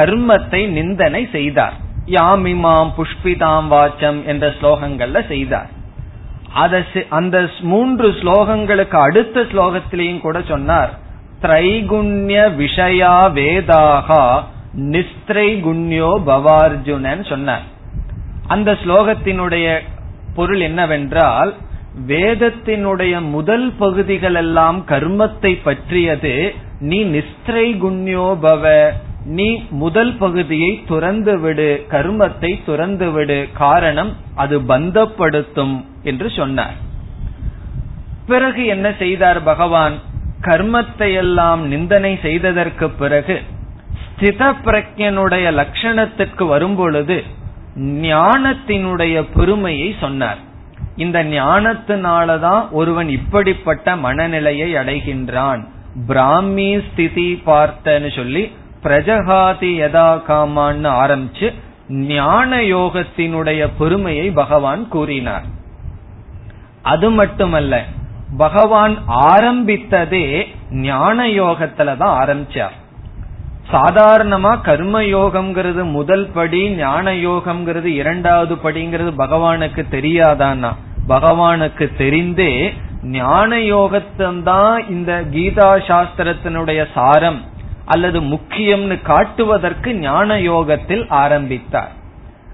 கர்மத்தை நிந்தனை செய்தார். யாமிமாம் புஷ்பிதாம் வாச்சம் என்ற ஸ்லோகங்கள்ல செய்தார். அந்த மூன்று ஸ்லோகங்களுக்கு அடுத்த ஸ்லோகத்திலையும் கூட சொன்னார். திரைகுண்ய விஷயா வேதாகா நிஸ்திரைகுண்யோ பவார்ஜுனன் சொன்னார். அந்த ஸ்லோகத்தினுடைய பொருள் என்னவென்றால் வேதத்தினுடைய முதல் பகுதிகள் எல்லாம் கர்மத்தை பற்றியது நீ நிஸ்திரை குண்யோ பவ நீ முதல் பகுதியை துறந்து விடு கர்மத்தை துறந்து விடு காரணம் அது பந்தப்படுத்தும் என்று சொன்னார். பிறகு என்ன செய்தார் பகவான்? கர்மத்தை எல்லாம் நிந்தனை செய்ததற்கு பிறகு ஸ்தித பிரஜனுடைய லட்சணத்திற்கு வரும்பொழுது ஞானத்தினுடைய பெருமையை சொன்னார். இந்த ஞானத்தினாலதான் ஒருவன் இப்படிப்பட்ட மனநிலையை அடைகின்றான். பிராமி ஸ்திதி பார்த்தன்னு சொல்லி பிரஜகாதி யதா காமான்னு ஆரம்பிச்சு ஞான யோகத்தினுடைய பெருமையை பகவான் கூறினார். அது மட்டுமல்ல பகவான் ஆரம்பித்ததே ஞான யோகத்துல தான் ஆரம்பிச்சார். சாதாரணமா கர்ம யோகம்ங்கிறது முதல் படி ஞான யோகம்ங்கிறது இரண்டாவது படிங்கிறது பகவானுக்கு தெரியாதான்னா பகவானுக்கு தெரிந்தே ஞான யோகத்தான் இந்த கீதா சாஸ்திரத்தினுடைய சாரம். அல்லது முக்கியம்னு காட்டுவதற்கு ஞான யோகத்தில் ஆரம்பித்தார்.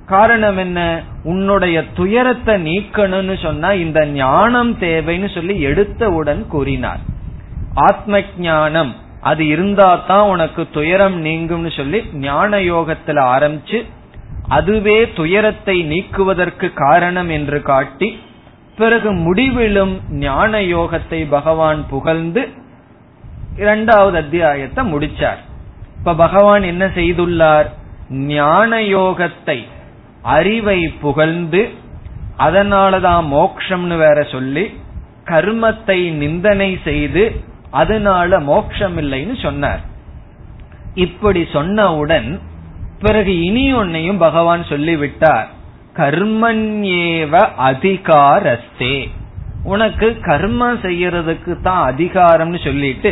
காரணம் என்ன? உன்னுடைய துயரத்தை நீக்கணும்னு சொன்னா இந்த ஞானம் தேவைன்னு சொல்லி எடுத்தவுடன் கூறினார். ஆத்ம ஞானம் அது இருந்தா தான் உனக்கு துயரம் நீங்கும்னு சொல்லி ஞான யோகத்துல ஆரம்பிச்சு அதுவே துயரத்தை நீக்குவதற்கு காரணம் என்று காட்டி பிறகு முடிவிலும் ஞான யோகத்தை பகவான் புகழ்ந்து இரண்டாவது அத்தியாயத்தை முடிச்சார். இப்ப பகவான் என்ன செய்துள்ளார்? ஞான யோகத்தை அறிவை புகழ்ந்து அதனாலதான் மோக்ஷம்னு வேற சொல்லி கர்மத்தை நிந்தனை செய்து அதனால மோட்சம் இல்லைன்னு சொன்னார். இப்படி சொன்னவுடன் பிறகு இனி ஒன்னையும் பகவான் சொல்லிவிட்டார். கர்மண்யேவ அதிகாரஸ்தே. உனக்கு கர்மம் செய்யறதுக்கு தான் அதிகாரம்னு சொல்லிட்டு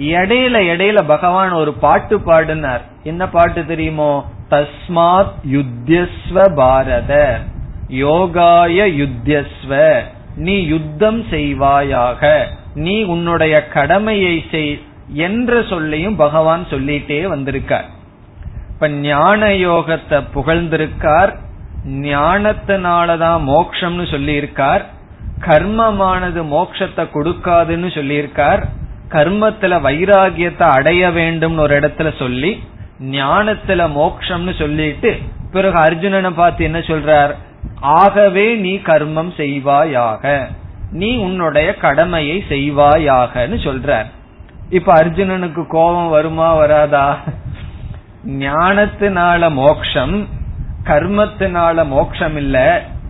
இடையில இடையில பகவான் ஒரு பாட்டு பாடினார். என்ன பாட்டு தெரியுமோ? தஸ்மாத் யுத்தியஸ்வ பாரத. யோகாய யுத்தியஸ்வ. நீ யுத்தம் செய்வாயாக. நீ உன்னுடைய கடமையை செய் என்ற சொல்லையும் பகவான் சொல்லிட்டே வந்திருக்கார். இப்ப ஞான யோகத்தை புகழ்ந்திருக்கார். ஞானத்தினாலதான் மோக்ஷம்னு சொல்லியிருக்கார். கர்மமானது மோக்ஷத்தை கொடுக்காதுன்னு சொல்லியிருக்கார். கர்மத்துல வைராகியத்தை அடைய வேண்டும்னு ஒரு இடத்துல சொல்லி ஞானத்துல மோக்ஷம்னு சொல்லிட்டு பிறகு அர்ஜுனனை பார்த்து என்ன சொல்றார்? ஆகவே நீ கர்மம் செய்வாயாக. நீ உன்னுடைய கடமையை செய்வாயாகன்னு சொல்றார். இப்ப அர்ஜுனனுக்கு கோபம் வருமா வராதா? ஞானத்தினால மோக்ஷம் கர்மத்தினால மோக்ஷம் இல்ல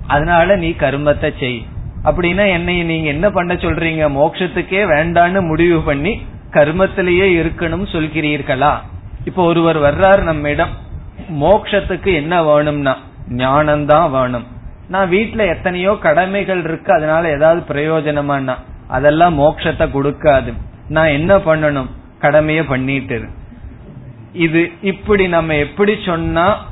அதனால நீ கர்மத்தை செய். அப்படின்னா என்னை நீங்க என்ன பண்ண சொல்றீங்க? மோட்சத்துக்கே வேண்டான்னு முடிவு பண்ணி கர்மத்திலேயே இருக்கணும் சொல்கிறீர்களா? இப்ப ஒருவர் வர்றாரு நம்மிடம். மோக்ஷத்துக்கு என்ன வேணும்னா? ஞானம்தான் வேணும். நான் வீட்டுல எத்தனையோ கடமைகள் இருக்கு அதனால ஏதாவது பிரயோஜனமானா? அதெல்லாம் மோக்ஷத்தை கொடுக்காது. நான் என்ன பண்ணணும்? கடமைய பண்ணிட்டு இது இப்படி நம்ம எப்படி சொன்னா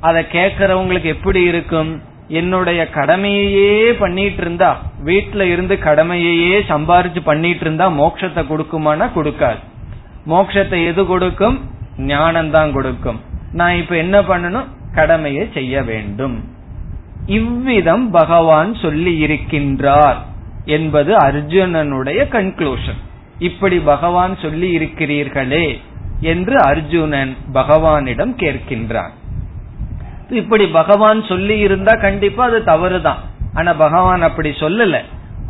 அதை கேக்குறவங்களுக்கு எப்படி இருக்கும்? என்னுடைய கடமையே பண்ணிட்டு இருந்தா வீட்டுல இருந்து கடமையையே சம்பாரிச்சு பண்ணிட்டு இருந்தா மோட்சத்தை கொடுக்குமானா கொடுக்காது. மோட்சத்தை எது கொடுக்கும்? ஞானம்தான் கொடுக்கும். நான் இப்ப என்ன பண்ணணும்? கடமையை செய்ய வேண்டும். இவ்விதம் பகவான் சொல்லி இருக்கின்றார் என்பது அர்ஜுனனுடைய கன்க்ளூஷன் இப்படி பகவான் சொல்லி இருக்கிறீர்களே என்று அர்ஜுனன் பகவானிடம் கேட்கின்றான். இப்படி பகவான் சொல்லி இருந்தா கண்டிப்பா அது தவறுதான். ஆனா பகவான் அப்படி சொல்லல.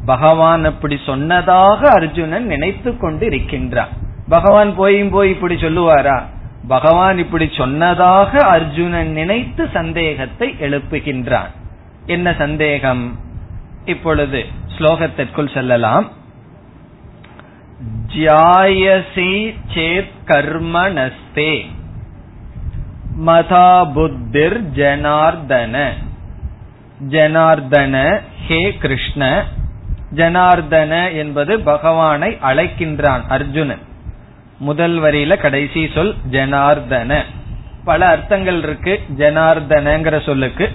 பகவான் அப்படி சொன்னதாக அர்ஜுனன் நினைத்து கொண்டு இருக்கின்றான் பகவான் போயும் போய் இப்படி சொல்லுவாரா? பகவான் இப்படி சொன்னதாக அர்ஜுனன் நினைத்து சந்தேகத்தை எழுப்புகின்றான். என்ன சந்தேகம்? இப்பொழுது ஸ்லோகத்திற்குள் செல்லலாம். ஜாயசி சேத் கர்மணஸ்தே மதா புத்திர் ஜனார்தன ஜனார்தன ஹே கிருஷ்ண. ஜனார்தன என்பது பகவானை அழைக்கின்றான் அர்ஜுனன். முதல் வரியில கடைசி சொல் ஜனார்தன. பல அர்த்தங்கள் இருக்கு ஜனார்தனங்கிற சொல்லுக்கு.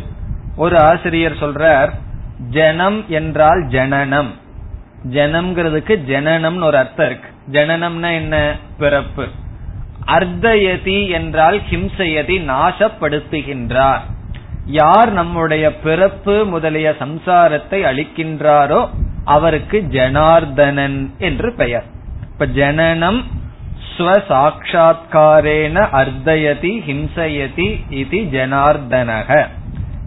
ஒரு ஆசிரியர் சொல்றார் ஜனம் என்றால் ஜனனம். ஜனம்ங்கிறதுக்கு ஜனனம்னு ஒரு அர்த்தம் இருக்கு. ஜனனம்னா என்ன? பிறப்பு. அர்த்தயதி என்றால் ஹிம்சயதி நாசப்படுத்துகின்றார். யார் நம்முடைய பிறப்பு முதலிய சம்சாரத்தை அளிக்கின்றாரோ அவருக்கு ஜனார்தனன் என்று பெயர். இப்ப ஜனனம் ஸ்வசாட்சா்காரேன அர்த்தயதி ஹிம்சயதி இது ஜனார்தனக.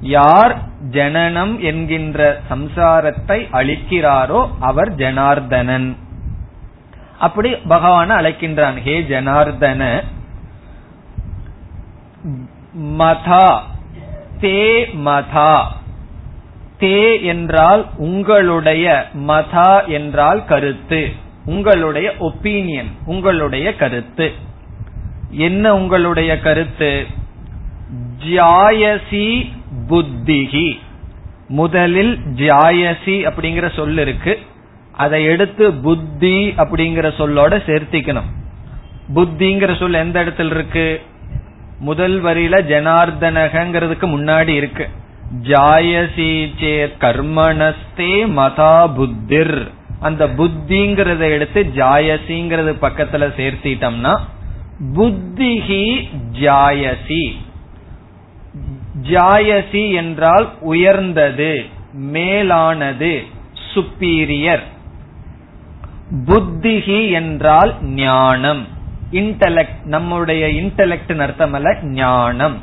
யார் ஜனனம் என்கின்ற சம்சாரத்தை அளிக்கிறாரோ அவர் ஜனார்தனன். அப்படி பகவான அழைக்கின்றான். ஹே ஜனார்தன மதா தே மதா. தே என்றால் உங்களுடைய மதா என்றால் கருத்து. உங்களுடைய ஒப்பீனியன் உங்களுடைய கருத்து. என்ன உங்களுடைய கருத்து? ஜாயசி புத்திகி முதலில் ஜாயசி அப்படிங்கிற சொல் இருக்கு. அதை எடுத்து புத்தி அப்படிங்கிற சொல்லோட சேர்த்திக்கணும். புத்திங்கிற சொல் எந்த இடத்துல இருக்கு? முதல் வரியில ஜனார்தனகங்கிறதுக்கு முன்னாடி இருக்கு. ஜாயசி சேர் கர்மணஸ்தே மதா புத்திர். அந்த புத்திங்கிறத எடுத்து ஜாயசிங்கிறது பக்கத்துல சேர்த்திட்டோம்னா புத்திஹி ஜாயசி. ஜாயசி என்றால் உயர்ந்தது மேலானது சுப்பீரியர் புத்திகி என்றால் ஞானம். இன்டலெக்ட் நம்முடைய இன்டலெக்ட் அர்த்தம் அல்ல ஞானம்.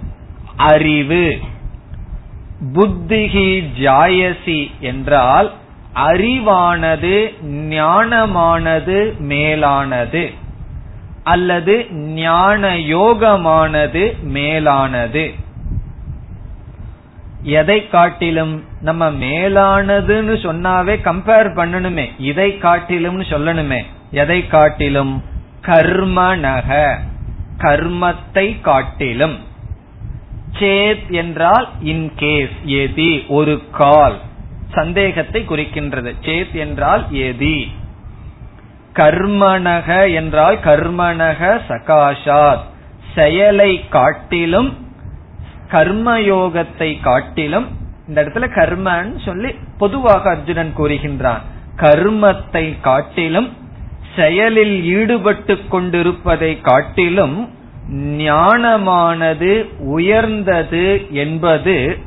அறிவு. புத்திகி ஜாயசி என்றால் அறிவானது ஞானமானது மேலானது. அல்லது ஞான யோகமானது மேலானது. எதை காட்டிலும் நம்ம மேலானதுன்னு சொன்னாவே கம்பேர் பண்ணணுமே. இதை காட்டிலும்னு சொல்லணுமே. எதை காட்டிலும்? கர்மனக. கர்மத்தை காட்டிலும். சேத் என்றால் இன் கேஸ் எதி ஒரு கால். சந்தேகத்தை குறிக்கின்றது. சேத் என்றால் எதி. கர்மனக என்றால் கர்மனக சகாஷாத். செயலை காட்டிலும் கர்மயோகத்தை காட்டிலும் இந்த இடத்துல கர்மன்னு சொல்லி பொதுவாக அர்ஜுனன் கூறுகின்றான். கர்மத்தை காட்டிலும் செயலில் ஈடுபட்டு கொண்டிருப்பதை காட்டிலும் ஞானமானது உயர்ந்தது என்பது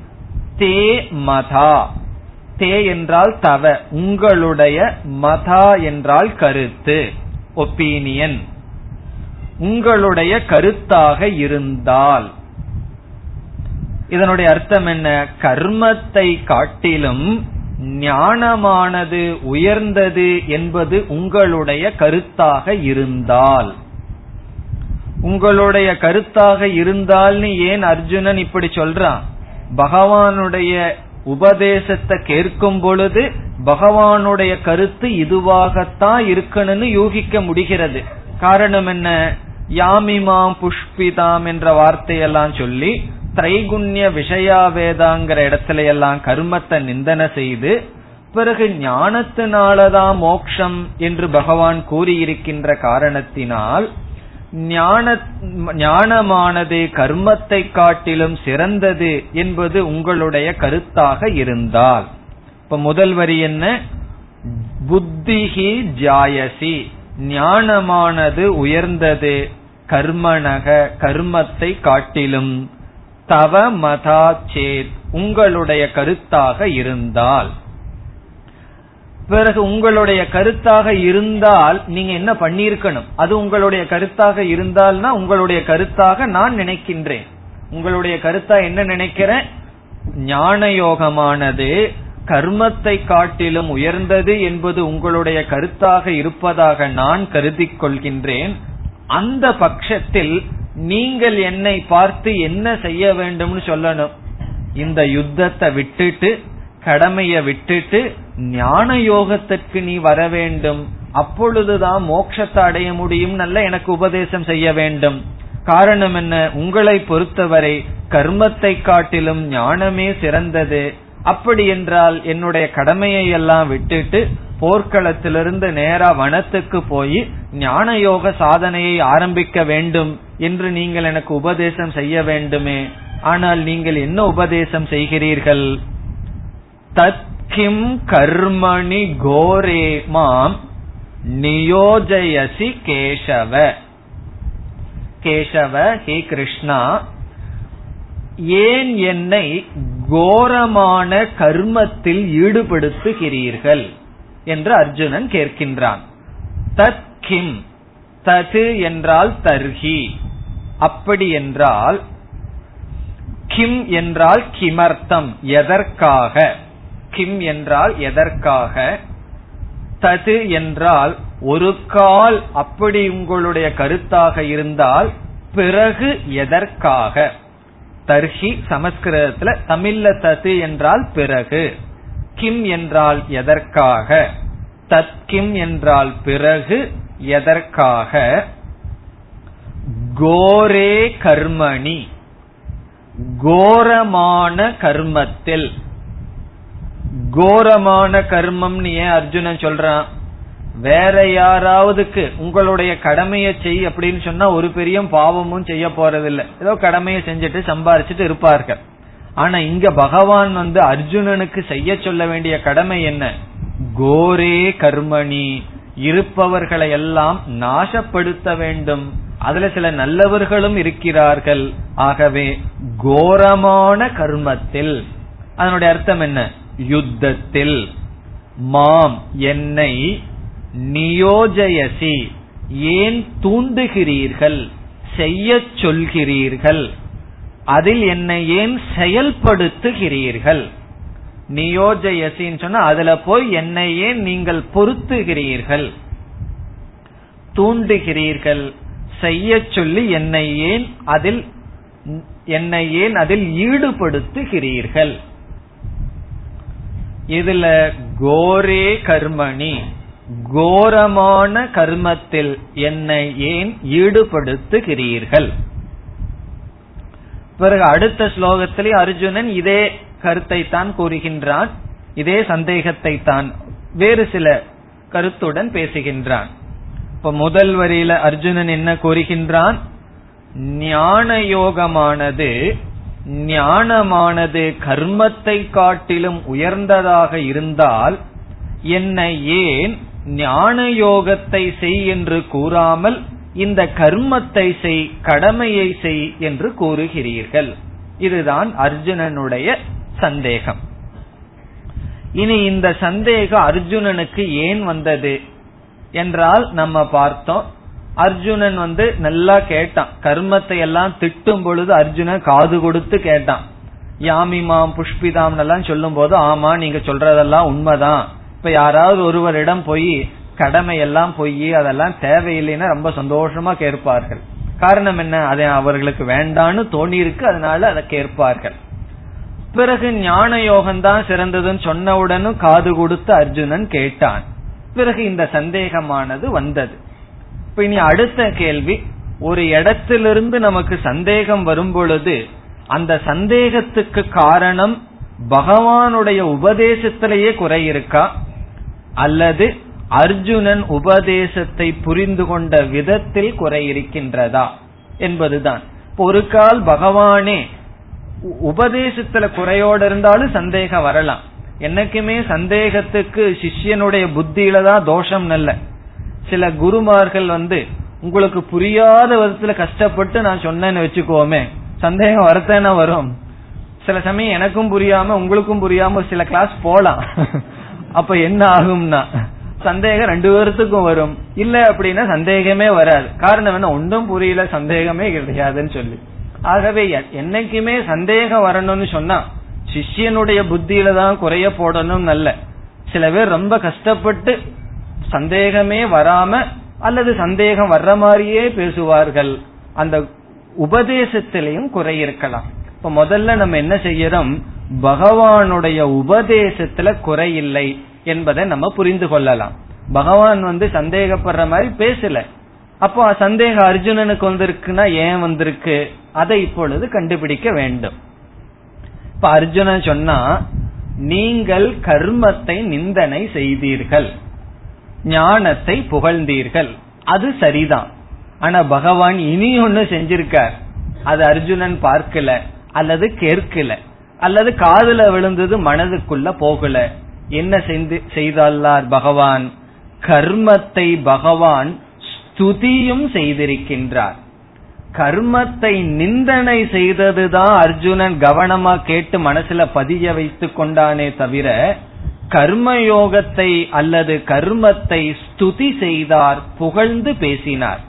தே மதா. தே என்றால் தவ உங்களுடைய மதா என்றால் கருத்து ஒப்பீனியன். உங்களுடைய கருத்தாக இருந்தால். இதனுடைய அர்த்தம் என்ன? கர்மத்தை காட்டிலும் ஞானமானது உயர்ந்தது என்பது உங்களுடைய கருத்தாக இருந்தால். உங்களுடைய கருத்தாக இருந்தால்னு ஏன் அர்ஜுனன் இப்படி சொல்றான்? பகவானுடைய உபதேசத்தை கேட்கும் பொழுது பகவானுடைய கருத்து இதுவாகத்தான் இருக்கணும்னு யூகிக்க முடிகிறது. காரணம் என்ன? யாமிமாம் புஷ்பிதாம் என்ற வார்த்தையெல்லாம் சொல்லி திரைகுண்ய விஷயாவேதாங்கிற இடத்துல எல்லாம் கர்மத்தை நிந்தன செய்து பிறகு ஞானத்தினாலதான் மோக்ஷம் என்று பகவான் கூறியிருக்கின்ற காரணத்தினால் ஞானமானது கர்மத்தை காட்டிலும் சிறந்தது என்பது உங்களுடைய கருத்தாக இருந்தால். இப்ப முதல் வரி என்ன? புத்திஹி ஜாயசி. ஞானமானது உயர்ந்தது கர்மனக கர்மத்தை காட்டிலும். தவ மதா சேத் உங்களுடைய கருத்தாக இருந்தால். பிறகு உங்களுடைய கருத்தாக இருந்தால் நீங்க என்ன பண்ணிருக்கணும் அது உங்களுடைய கருத்தாக இருந்தால்னா உங்களுடைய கருத்தாக நான் நினைக்கின்றேன். உங்களுடைய கருத்தா என்ன நினைக்கிறேன்? ஞான யோகமானது கர்மத்தை காட்டிலும் உயர்ந்தது என்பது உங்களுடைய கருத்தாக இருப்பதாக நான் கருதி கொள்கின்றேன். அந்த பட்சத்தில் நீங்கள் என்னை பார்த்து என்ன செய்ய வேண்டும்னு சொல்லணும். இந்த யுத்தத்தை விட்டுட்டு கடமைய விட்டுட்டு ஞான யோகத்திற்கு நீ வர வேண்டும். அப்பொழுதுதான் மோட்சத்தை அடைய முடியும் நல்ல எனக்கு உபதேசம் செய்ய வேண்டும். காரணம் என்ன? உங்களை பொறுத்தவரை கர்மத்தை காட்டிலும் ஞானமே சிறந்தது. அப்படி என்றால் என்னுடைய கடமையை எல்லாம் விட்டுட்டு போர்க்களத்திலிருந்து நேரா வனத்துக்கு போய் ஞான யோக சாதனையை ஆரம்பிக்க வேண்டும். என்று நீங்கள் எனக்கு உபதேசம் செய்ய வேண்டுமே. ஆனால் நீங்கள் என்ன உபதேசம் செய்கிறீர்கள்? தத்கிம் கர்மணி கோரே மாம் நியோஜயசி கேசவ. கேசவ ஹே கிருஷ்ணா ஏன் என்னை கோரமான கர்மத்தில் ஈடுபடுத்துகிறீர்கள்? என்று அர்ஜுனன் கேட்கின்றான். தத் கிம் தது என்றால் தர்ஹி அப்படி என்றால் கிம் என்றால் கிமர்த்தம் எதற்காக? கிம் என்றால் எதற்காக? தது என்றால் ஒரு கால் அப்படி உங்களுடைய கருத்தாக இருந்தால் பிறகு எதற்காக? தர்ஹி சமஸ்கிருதத்துல தமிழ்ல தது என்றால் பிறகு. கிம் என்றால் எதற்காக? தத் கிம் என்றால் பிறகு எதற்காக? கோரே கர்மணி. கோரமான கர்மத்தில். கோரமான கர்மம்னு ஏன் அர்ஜுனன் சொல்றான்? வேற யாராவதுக்கு உங்களுடைய கடமையை செய் அப்படின்னு சொன்னா ஒரு பெரிய பாவமும் செய்ய போறதில்லை. ஏதோ கடமையை செஞ்சுட்டு சம்பாரிச்சுட்டு இருப்பார்கள். ஆனா இங்க பகவான் வந்து அர்ஜுனனுக்கு செய்ய சொல்ல வேண்டிய கடமை என்ன? கோரே கர்மணி. இருப்பவர்களை எல்லாம் நாசப்படுத்த வேண்டும். அதுல சில நல்லவர்களும் இருக்கிறார்கள். ஆகவே கோரமான கர்மத்தில் அதனுடைய அர்த்தம் என்ன? யுத்தத்தில். மாம் என்னை நியோஜயசி ஏன் தூண்டுகிறீர்கள்? செய்ய சொல்கிறீர்கள். அதில் என்னை ஏன் செயல்படுத்துகிறீர்கள்? நியோஜயசின்னு சொன்னா அதுல போய் என்னை ஏன் நீங்கள் பொருத்துகிறீர்கள். தூண்டுகிறீர்கள். செய்ய சொல்லி என்னை ஏன் அதில் என்னை ஏன் அதில் ஈடுபடுத்துகிறீர்கள்? இதுல கோரே கர்மணி. கோரமான கர்மத்தில் என்னை ஏன் ஈடுபடுத்துகிறீர்கள்? பிறகு அடுத்த ஸ்லோகத்திலே அர்ஜுனன் இதே கருத்தை தான் கூறுகின்றான். இதே சந்தேகத்தை தான் வேறு சில கருத்துடன் பேசுகின்றான். இப்ப முதல் வரியில அர்ஜுனன் என்ன கூறுகின்றான்? ஞான யோகமானது ஞானமானது கர்மத்தை காட்டிலும் உயர்ந்ததாக இருந்தால் என்னை ஏன் ஞான யோகத்தை செய் என்று கூறாமல் இந்த கர்மத்தை செய் கடமையை செய் என்று கூறுகிறீர்கள்? இதுதான் அர்ஜுனனுடைய சந்தேகம். இனி இந்த சந்தேகம் அர்ஜுனனுக்கு ஏன் வந்தது என்றால் நம்ம பார்த்தோம். அர்ஜுனன் வந்து நல்லா கேட்டான். கர்மத்தை எல்லாம் திட்டும் பொழுது அர்ஜுனன் காது கொடுத்து கேட்டான். யாமிமாம் புஷ்பிதாம் எல்லாம் சொல்லும் போது ஆமா நீங்க சொல்றதெல்லாம் உண்மைதான். இப்ப யாராவது ஒருவரிடம் போய் கடமை எல்லாம் போய் அதெல்லாம் தேவையில்லைன்னா ரொம்ப சந்தோஷமா கேட்பார்கள். காரணம் என்ன? அதை அவர்களுக்கு வேண்டான்னு தோணி இருக்கு அதனால அதை கேட்பார்கள். பிறகு ஞான யோகம் தான் சிறந்ததுன்னு சொன்னவுடனும் காது கொடுத்து அர்ஜுனன் கேட்டான். பிறகு இந்த சந்தேகமானது வந்தது. இப்ப இனி அடுத்த கேள்வி ஒரு இடத்திலிருந்து நமக்கு சந்தேகம் வரும் பொழுது அந்த சந்தேகத்துக்கு காரணம் பகவானுடைய உபதேசத்திலேயே குறை இருக்கா? அல்லது அர்ஜுனன் உபதேசத்தை புரிந்து கொண்ட விதத்தில் குறை இருக்கின்றதா? என்பதுதான். ஒரு கால் பகவானே உபதேசத்துல குறையோடு இருந்தாலும் சந்தேகம் வரலாம். என்னைக்குமே சந்தேகத்துக்கு சிஷ்யனுடைய புத்தியில தான் தோஷம் நல்ல. சில குருமார்கள் வந்து உங்களுக்கு புரியாத விதத்துல கஷ்டப்பட்டு நான் சொன்னேன்னு வச்சுக்கோமே சந்தேகம் வரத்தேனா வரும். சில சமயம் எனக்கும் புரியாம உங்களுக்கும் புரியாம சில கிளாஸ் போலாம். அப்ப என்ன ஆகும்னா சந்தேகம் ரெண்டு பேர்த்துக்கும் வரும். இல்ல அப்படின்னா சந்தேகமே வராது. காரணம் என்ன? ஒன்றும் புரியல சந்தேகமே கிடையாதுன்னு சொல்லி. ஆகவே என்னைக்குமே சந்தேகம் வரணும்னு சொன்னா சிஷ்யனுடைய புத்தியில தான் குறைய போடணும் நல்ல சில பேர் ரொம்ப கஷ்டப்பட்டு சந்தேகமே வராம அல்லது சந்தேகம் வர்ற மாதிரியே பேசுவார்கள். அந்த உபதேசத்திலையும் குறை இருக்கலாம். இப்ப முதல்ல நம்ம என்ன செய்யறோம்? பகவானுடைய உபதேசத்துல குறை இல்லை என்பதை நம்ம புரிந்து கொள்ளலாம். பகவான் வந்து சந்தேகப்படுற மாதிரி பேசல. அப்போ சந்தேகம் அர்ஜுனனுக்கு வந்திருக்குன்னா ஏன் வந்திருக்கு? அதை இப்பொழுது கண்டுபிடிக்க வேண்டும். இப்ப அர்ஜுனன் சொன்னா நீங்கள் கர்மத்தை நிந்தனை செய்தீர்கள். ஞானத்தை புகழ்ந்தீர்கள். அது சரிதான். ஆனா பகவான் இனி ஒன்னு செஞ்சிருக்கார். அது அர்ஜுனன் பார்க்கல அல்லது கேட்கல அல்லது காதுல விழுந்தது மனதுக்குள்ள போகல. என்ன செய்தார் பகவான்? கர்மத்தை பகவான் ஸ்துதியும் செய்திருக்கின்றார். கர்மத்தை நிந்தனை செய்ததுதான் அர்ஜுனன் கவனமா கேட்டு மனசுல பதிய வைத்து கொண்டானே தவிர கர்மயோகத்தை அல்லது கர்மத்தை ஸ்துதி செய்தார் புகழ்ந்து பேசினார்.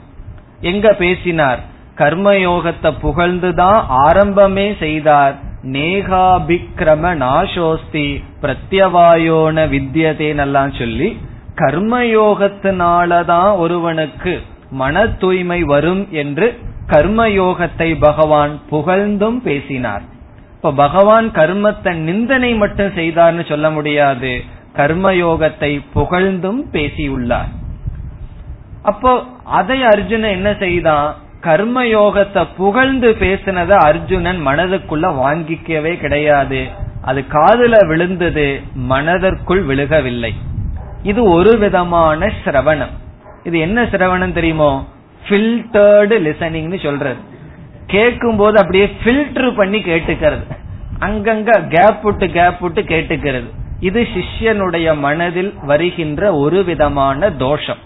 எங்க பேசினார்? கர்மயோகத்தை புகழ்ந்துதான் ஆரம்பமே செய்தார். நேகாபிக்ரம நாசோஸ்தி பிரத்யவாயோன வித்தியதேனெல்லாம் சொல்லி கர்மயோகத்தினாலதான் ஒருவனுக்கு மன தூய்மை வரும் என்று கர்மயோகத்தை பகவான் புகழ்ந்தும் பேசினார். இப்ப பகவான் கர்மத்தை நிந்தனை மட்டும் செய்தார்னு சொல்ல முடியாது. கர்மயோகத்தை புகழ்ந்தும் பேசியுள்ளார். அப்போ அதை அர்ஜுனன் என்ன செய்தான்? கர்மயோகத்தை புகழ்ந்து பேசினத அர்ஜுனன் மனதுக்குள்ள வாங்கிக்கவே கிடையாது. அது காதுல விழுந்தது மனதிற்குள் விழுகவில்லை. இது ஒரு விதமான சிரவணம். இது என்ன சிரவணம் தெரியுமோ? ஃபில்டர்டு லிசனிங்னு சொல்றது. கேட்கும் போது அப்படியே ஃபில்டர் பண்ணி கேட்டுக்கிறது. அங்கங்க கேப் விட்டு கேப் விட்டு கேட்டுக்கிறது. இது சிஷ்யனுடைய மனதில் வருகின்ற ஒரு விதமான தோஷம்.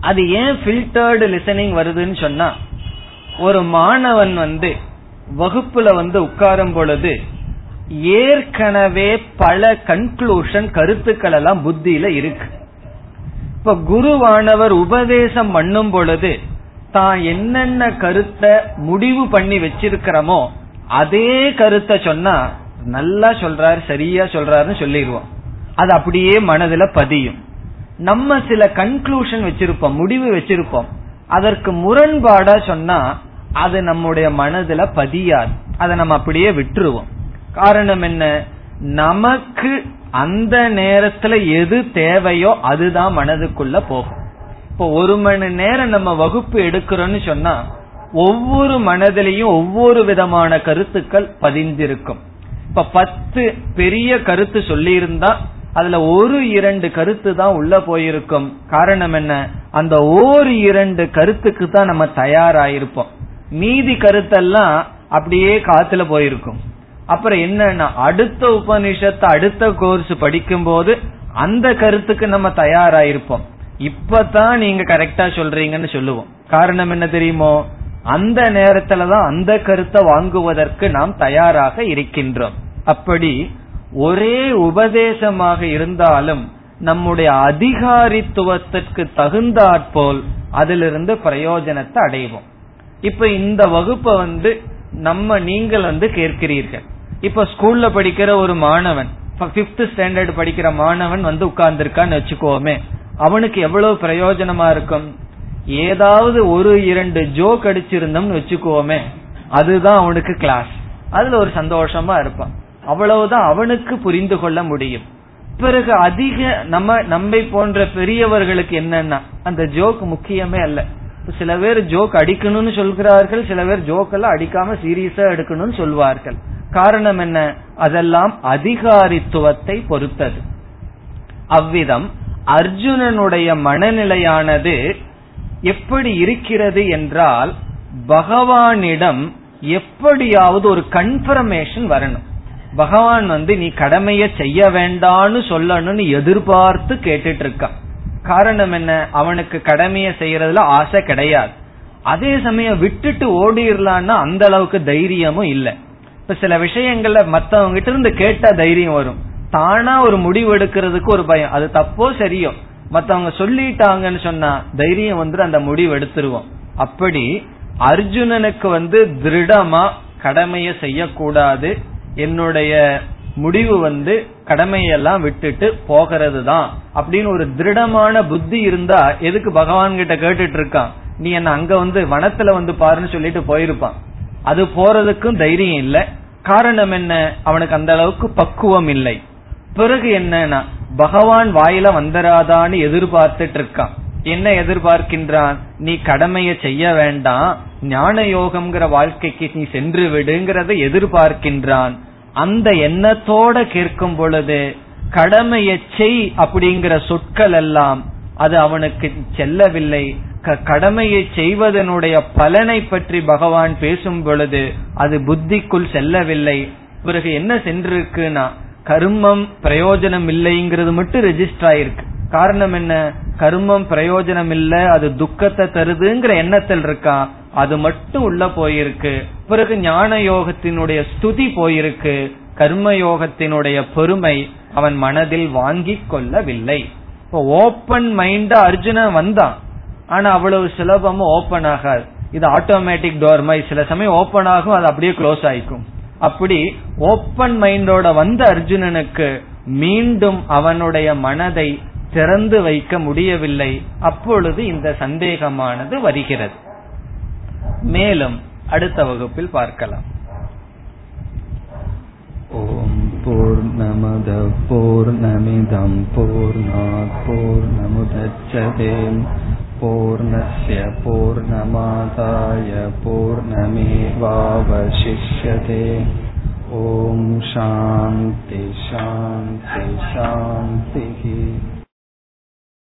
அது ஏன் ஃபில்டர்டு லிசனிங் வருதுன்னு சொன்னா ஒரு மாணவன் வந்து வகுப்புல வந்து உட்காரும் பொழுது ஏற்கனவே பல கன்க்ளூஷன் கருத்துக்கள் எல்லாம் புத்தியில இருக்கு. இப்ப குருவானவர் உபதேசம் பண்ணும் பொழுது தான் என்னென்ன கருத்தை முடிவு பண்ணி வச்சிருக்கிறோமோ அதே கருத்தை சொன்னா நல்லா சொல்றாரு சரியா சொல்றாருன்னு சொல்லிடுவோம். அது அப்படியே மனதுல பதியும். நம்ம சில கன்க்ளூஷன் வச்சிருப்போம் முடிவு வச்சிருப்போம். அதற்கு முரண்பாடா சொன்னா அது நம்முடைய மனதுல பதியாது. அதை நம்ம அப்படியே விட்டுருவோம். காரணம் என்ன? நமக்கு அந்த நேரத்துல எது தேவையோ அதுதான் மனதுக்குள்ள போகும். இப்போ ஒரு மணி நேரம் நம்ம வகுப்பு எடுக்கிறோம்னு சொன்னா ஒவ்வொரு மனதிலையும் ஒவ்வொரு விதமான கருத்துக்கள் பதிந்திருக்கும். இப்ப பத்து பெரிய கருத்து சொல்லி இருந்தா அதுல ஒரு இரண்டு கருத்து தான் உள்ள போயிருக்கும். காரணம் என்ன? அந்த ஒரு இரண்டு கருத்துக்கு தான் நம்ம தயாராயிருப்போம். மீதி கருத்தெல்லாம் அப்படியே காத்துல போயிருக்கும். அப்புறம் என்னன்னா அடுத்த உபனிஷத்தை அடுத்த கோர்ஸ் படிக்கும் போது அந்த கருத்துக்கு நம்ம தயாராயிருப்போம். இப்பதான் நீங்க கரெக்டா சொல்றீங்கன்னு சொல்லுவோம். காரணம் என்ன தெரியுமோ? அந்த நேரத்துலதான் அந்த கருத்தை வாங்குவதற்கு நாம் தயாராக இருக்கின்றோம். அப்படி ஒரே உபதேசமாக இருந்தாலும் நம்முடைய அதிகாரித்துவத்திற்கு தகுந்தாற்போல் அதிலிருந்து பிரயோஜனத்தை அடைவோம். இப்ப இந்த வகுப்பை வந்து நம்ம நீங்கள் வந்து கேட்கிறீர்கள். இப்ப ஸ்கூல்ல படிக்கிற ஒரு மாணவன் பிப்த் ஸ்டாண்டர்ட் படிக்கிற மாணவன் வந்து உட்கார்ந்துருக்கான்னு வச்சுக்கோமே அவனுக்கு எவ்வளவு பிரயோஜனமா இருக்கும்? ஏதாவது ஒரு இரண்டு ஜோக் அடிச்சிருந்தோம்னு வச்சுக்கோமே அதுதான் அவனுக்கு கிளாஸ் அதுல ஒரு சந்தோஷமா இருப்பான். அவ்வளவுதான் அவனுக்கு புரிந்து கொள்ள முடியும். பிறகு அதிக நம்ம நம்மை போன்ற பெரியவர்களுக்கு என்னன்னா அந்த ஜோக் முக்கியமே அல்ல. சில பேர் ஜோக் அடிக்கணும்னு சொல்கிறார்கள் சில பேர் ஜோக் எல்லாம் அடிக்காம சீரியஸா எடுக்கணும்னு சொல்வார்கள். காரணம் என்ன? அதெல்லாம் அதிகாரித்துவத்தை பொறுத்தது. அவ்விதம் அர்ஜுனனுடைய மனநிலையானது எப்படி இருக்கிறது என்றால் பகவானிடம் எப்படியாவது ஒரு கன்ஃபர்மேஷன் வரணும். பகவான் வந்து நீ கடமைய செய்ய வேண்டான்னு சொல்லணும்னு எதிர்பார்த்து கேட்டுட்டு இருக்கான். காரணம் என்ன? அவனுக்கு கடமைய செய்யறதுல ஆசை கிடையாது. அதே சமயம் விட்டுட்டு ஓடிடலான்னா அந்த அளவுக்கு தைரியமும் இல்லை. இப்ப சில விஷயங்கள்ல மத்தவங்க கிட்ட இருந்து கேட்டா தைரியம் வரும். தானா ஒரு முடிவு எடுக்கிறதுக்கு ஒரு பயம். அது தப்போ சரியோ? மத்தவங்க சொல்லிட்டாங்கன்னு சொன்னா தைரியம் வந்து அந்த முடிவு எடுத்துருவோம். அப்படி அர்ஜுனனுக்கு வந்து திருடமா கடமைய செய்யக்கூடாது. என்னுடைய முடிவு வந்து கடமையெல்லாம் விட்டுட்டு போகிறது தான் அப்படின்னு ஒரு திருடமான புத்தி இருந்தா எதுக்கு பகவான் கிட்ட கேட்டுட்டு இருக்கான்? நீ என்ன அங்க வந்து வனத்துல வந்து பாருன்னு சொல்லிட்டு போயிருப்பான். அது போறதுக்கும் தைரியம் இல்ல. காரணம் என்ன? அவனுக்கு அந்த அளவுக்கு பக்குவம் இல்லை. பிறகு என்னன்னா பகவான் வாயில வந்தராதான்னு எதிர்பார்த்துட்டு இருக்கான். என்ன எதிர்பார்க்கின்றான்? நீ கடமைய செய்ய வேண்டாம். ஞான யோகம்ங்கிற வாழ்க்கைக்கு நீ சென்று விடுங்கிறத எதிர்பார்க்கின்றான். அந்த எண்ணத்தோட கேட்கும் பொழுது கடமையை செய் அப்படிங்கிற சொற்கள் எல்லாம் அது அவனுக்கு செல்லவில்லை. கடமையை செய்வதனுடைய பலனை பற்றி பகவான் பேசும் பொழுது அது புத்திக்குள் செல்லவில்லை. பிறகு என்ன சென்றிருக்குன்னா கர்மம் பிரயோஜனம் இல்லைங்கிறது மட்டும் ரெஜிஸ்டர் ஆயிருக்கு. காரணம் என்ன? கர்மம் பிரயோஜனம் இல்லை அது துக்கத்தை தருதுங்கிற எண்ணத்தில் இருக்கான் அது மட்டும் உள்ள போயிருக்கு. பிறகு ஞான யோகத்தினுடைய ஸ்துதி போயிருக்கு. கர்ம யோகத்தினுடைய பெருமை அவன் மனதில் வாங்கி கொள்ளவில்லை. இப்போ ஓப்பன் மைண்டா அர்ஜுனன் வந்தான். ஆனா அவ்வளவு சுலபமா ஓபன் ஆகாது. இது ஆட்டோமேட்டிக் டோர் மாதிரி சில சமயம் ஓபன் ஆகும் அது அப்படியே க்ளோஸ் ஆயிக்கும். அப்படி ஓப்பன் மைண்டோட வந்த அர்ஜுனனுக்கு மீண்டும் அவனுடைய மனதை திறந்து வைக்க முடியவில்லை. அப்பொழுது இந்த சந்தேகமானது வருகிறது. மேலும் அடுத்த வகுப்பில் பார்க்கலாம். ஓம் பூர்ணமத பூர்ணமிதம் பூர்ணாத் பூர்ணமுதச்சதே. பூர்ணஸ்ய பூர்ணமாதாய பூர்ணமேவாவசிஷ்யதே. ஓம் சாந்தி சாந்தி சாந்திஹி.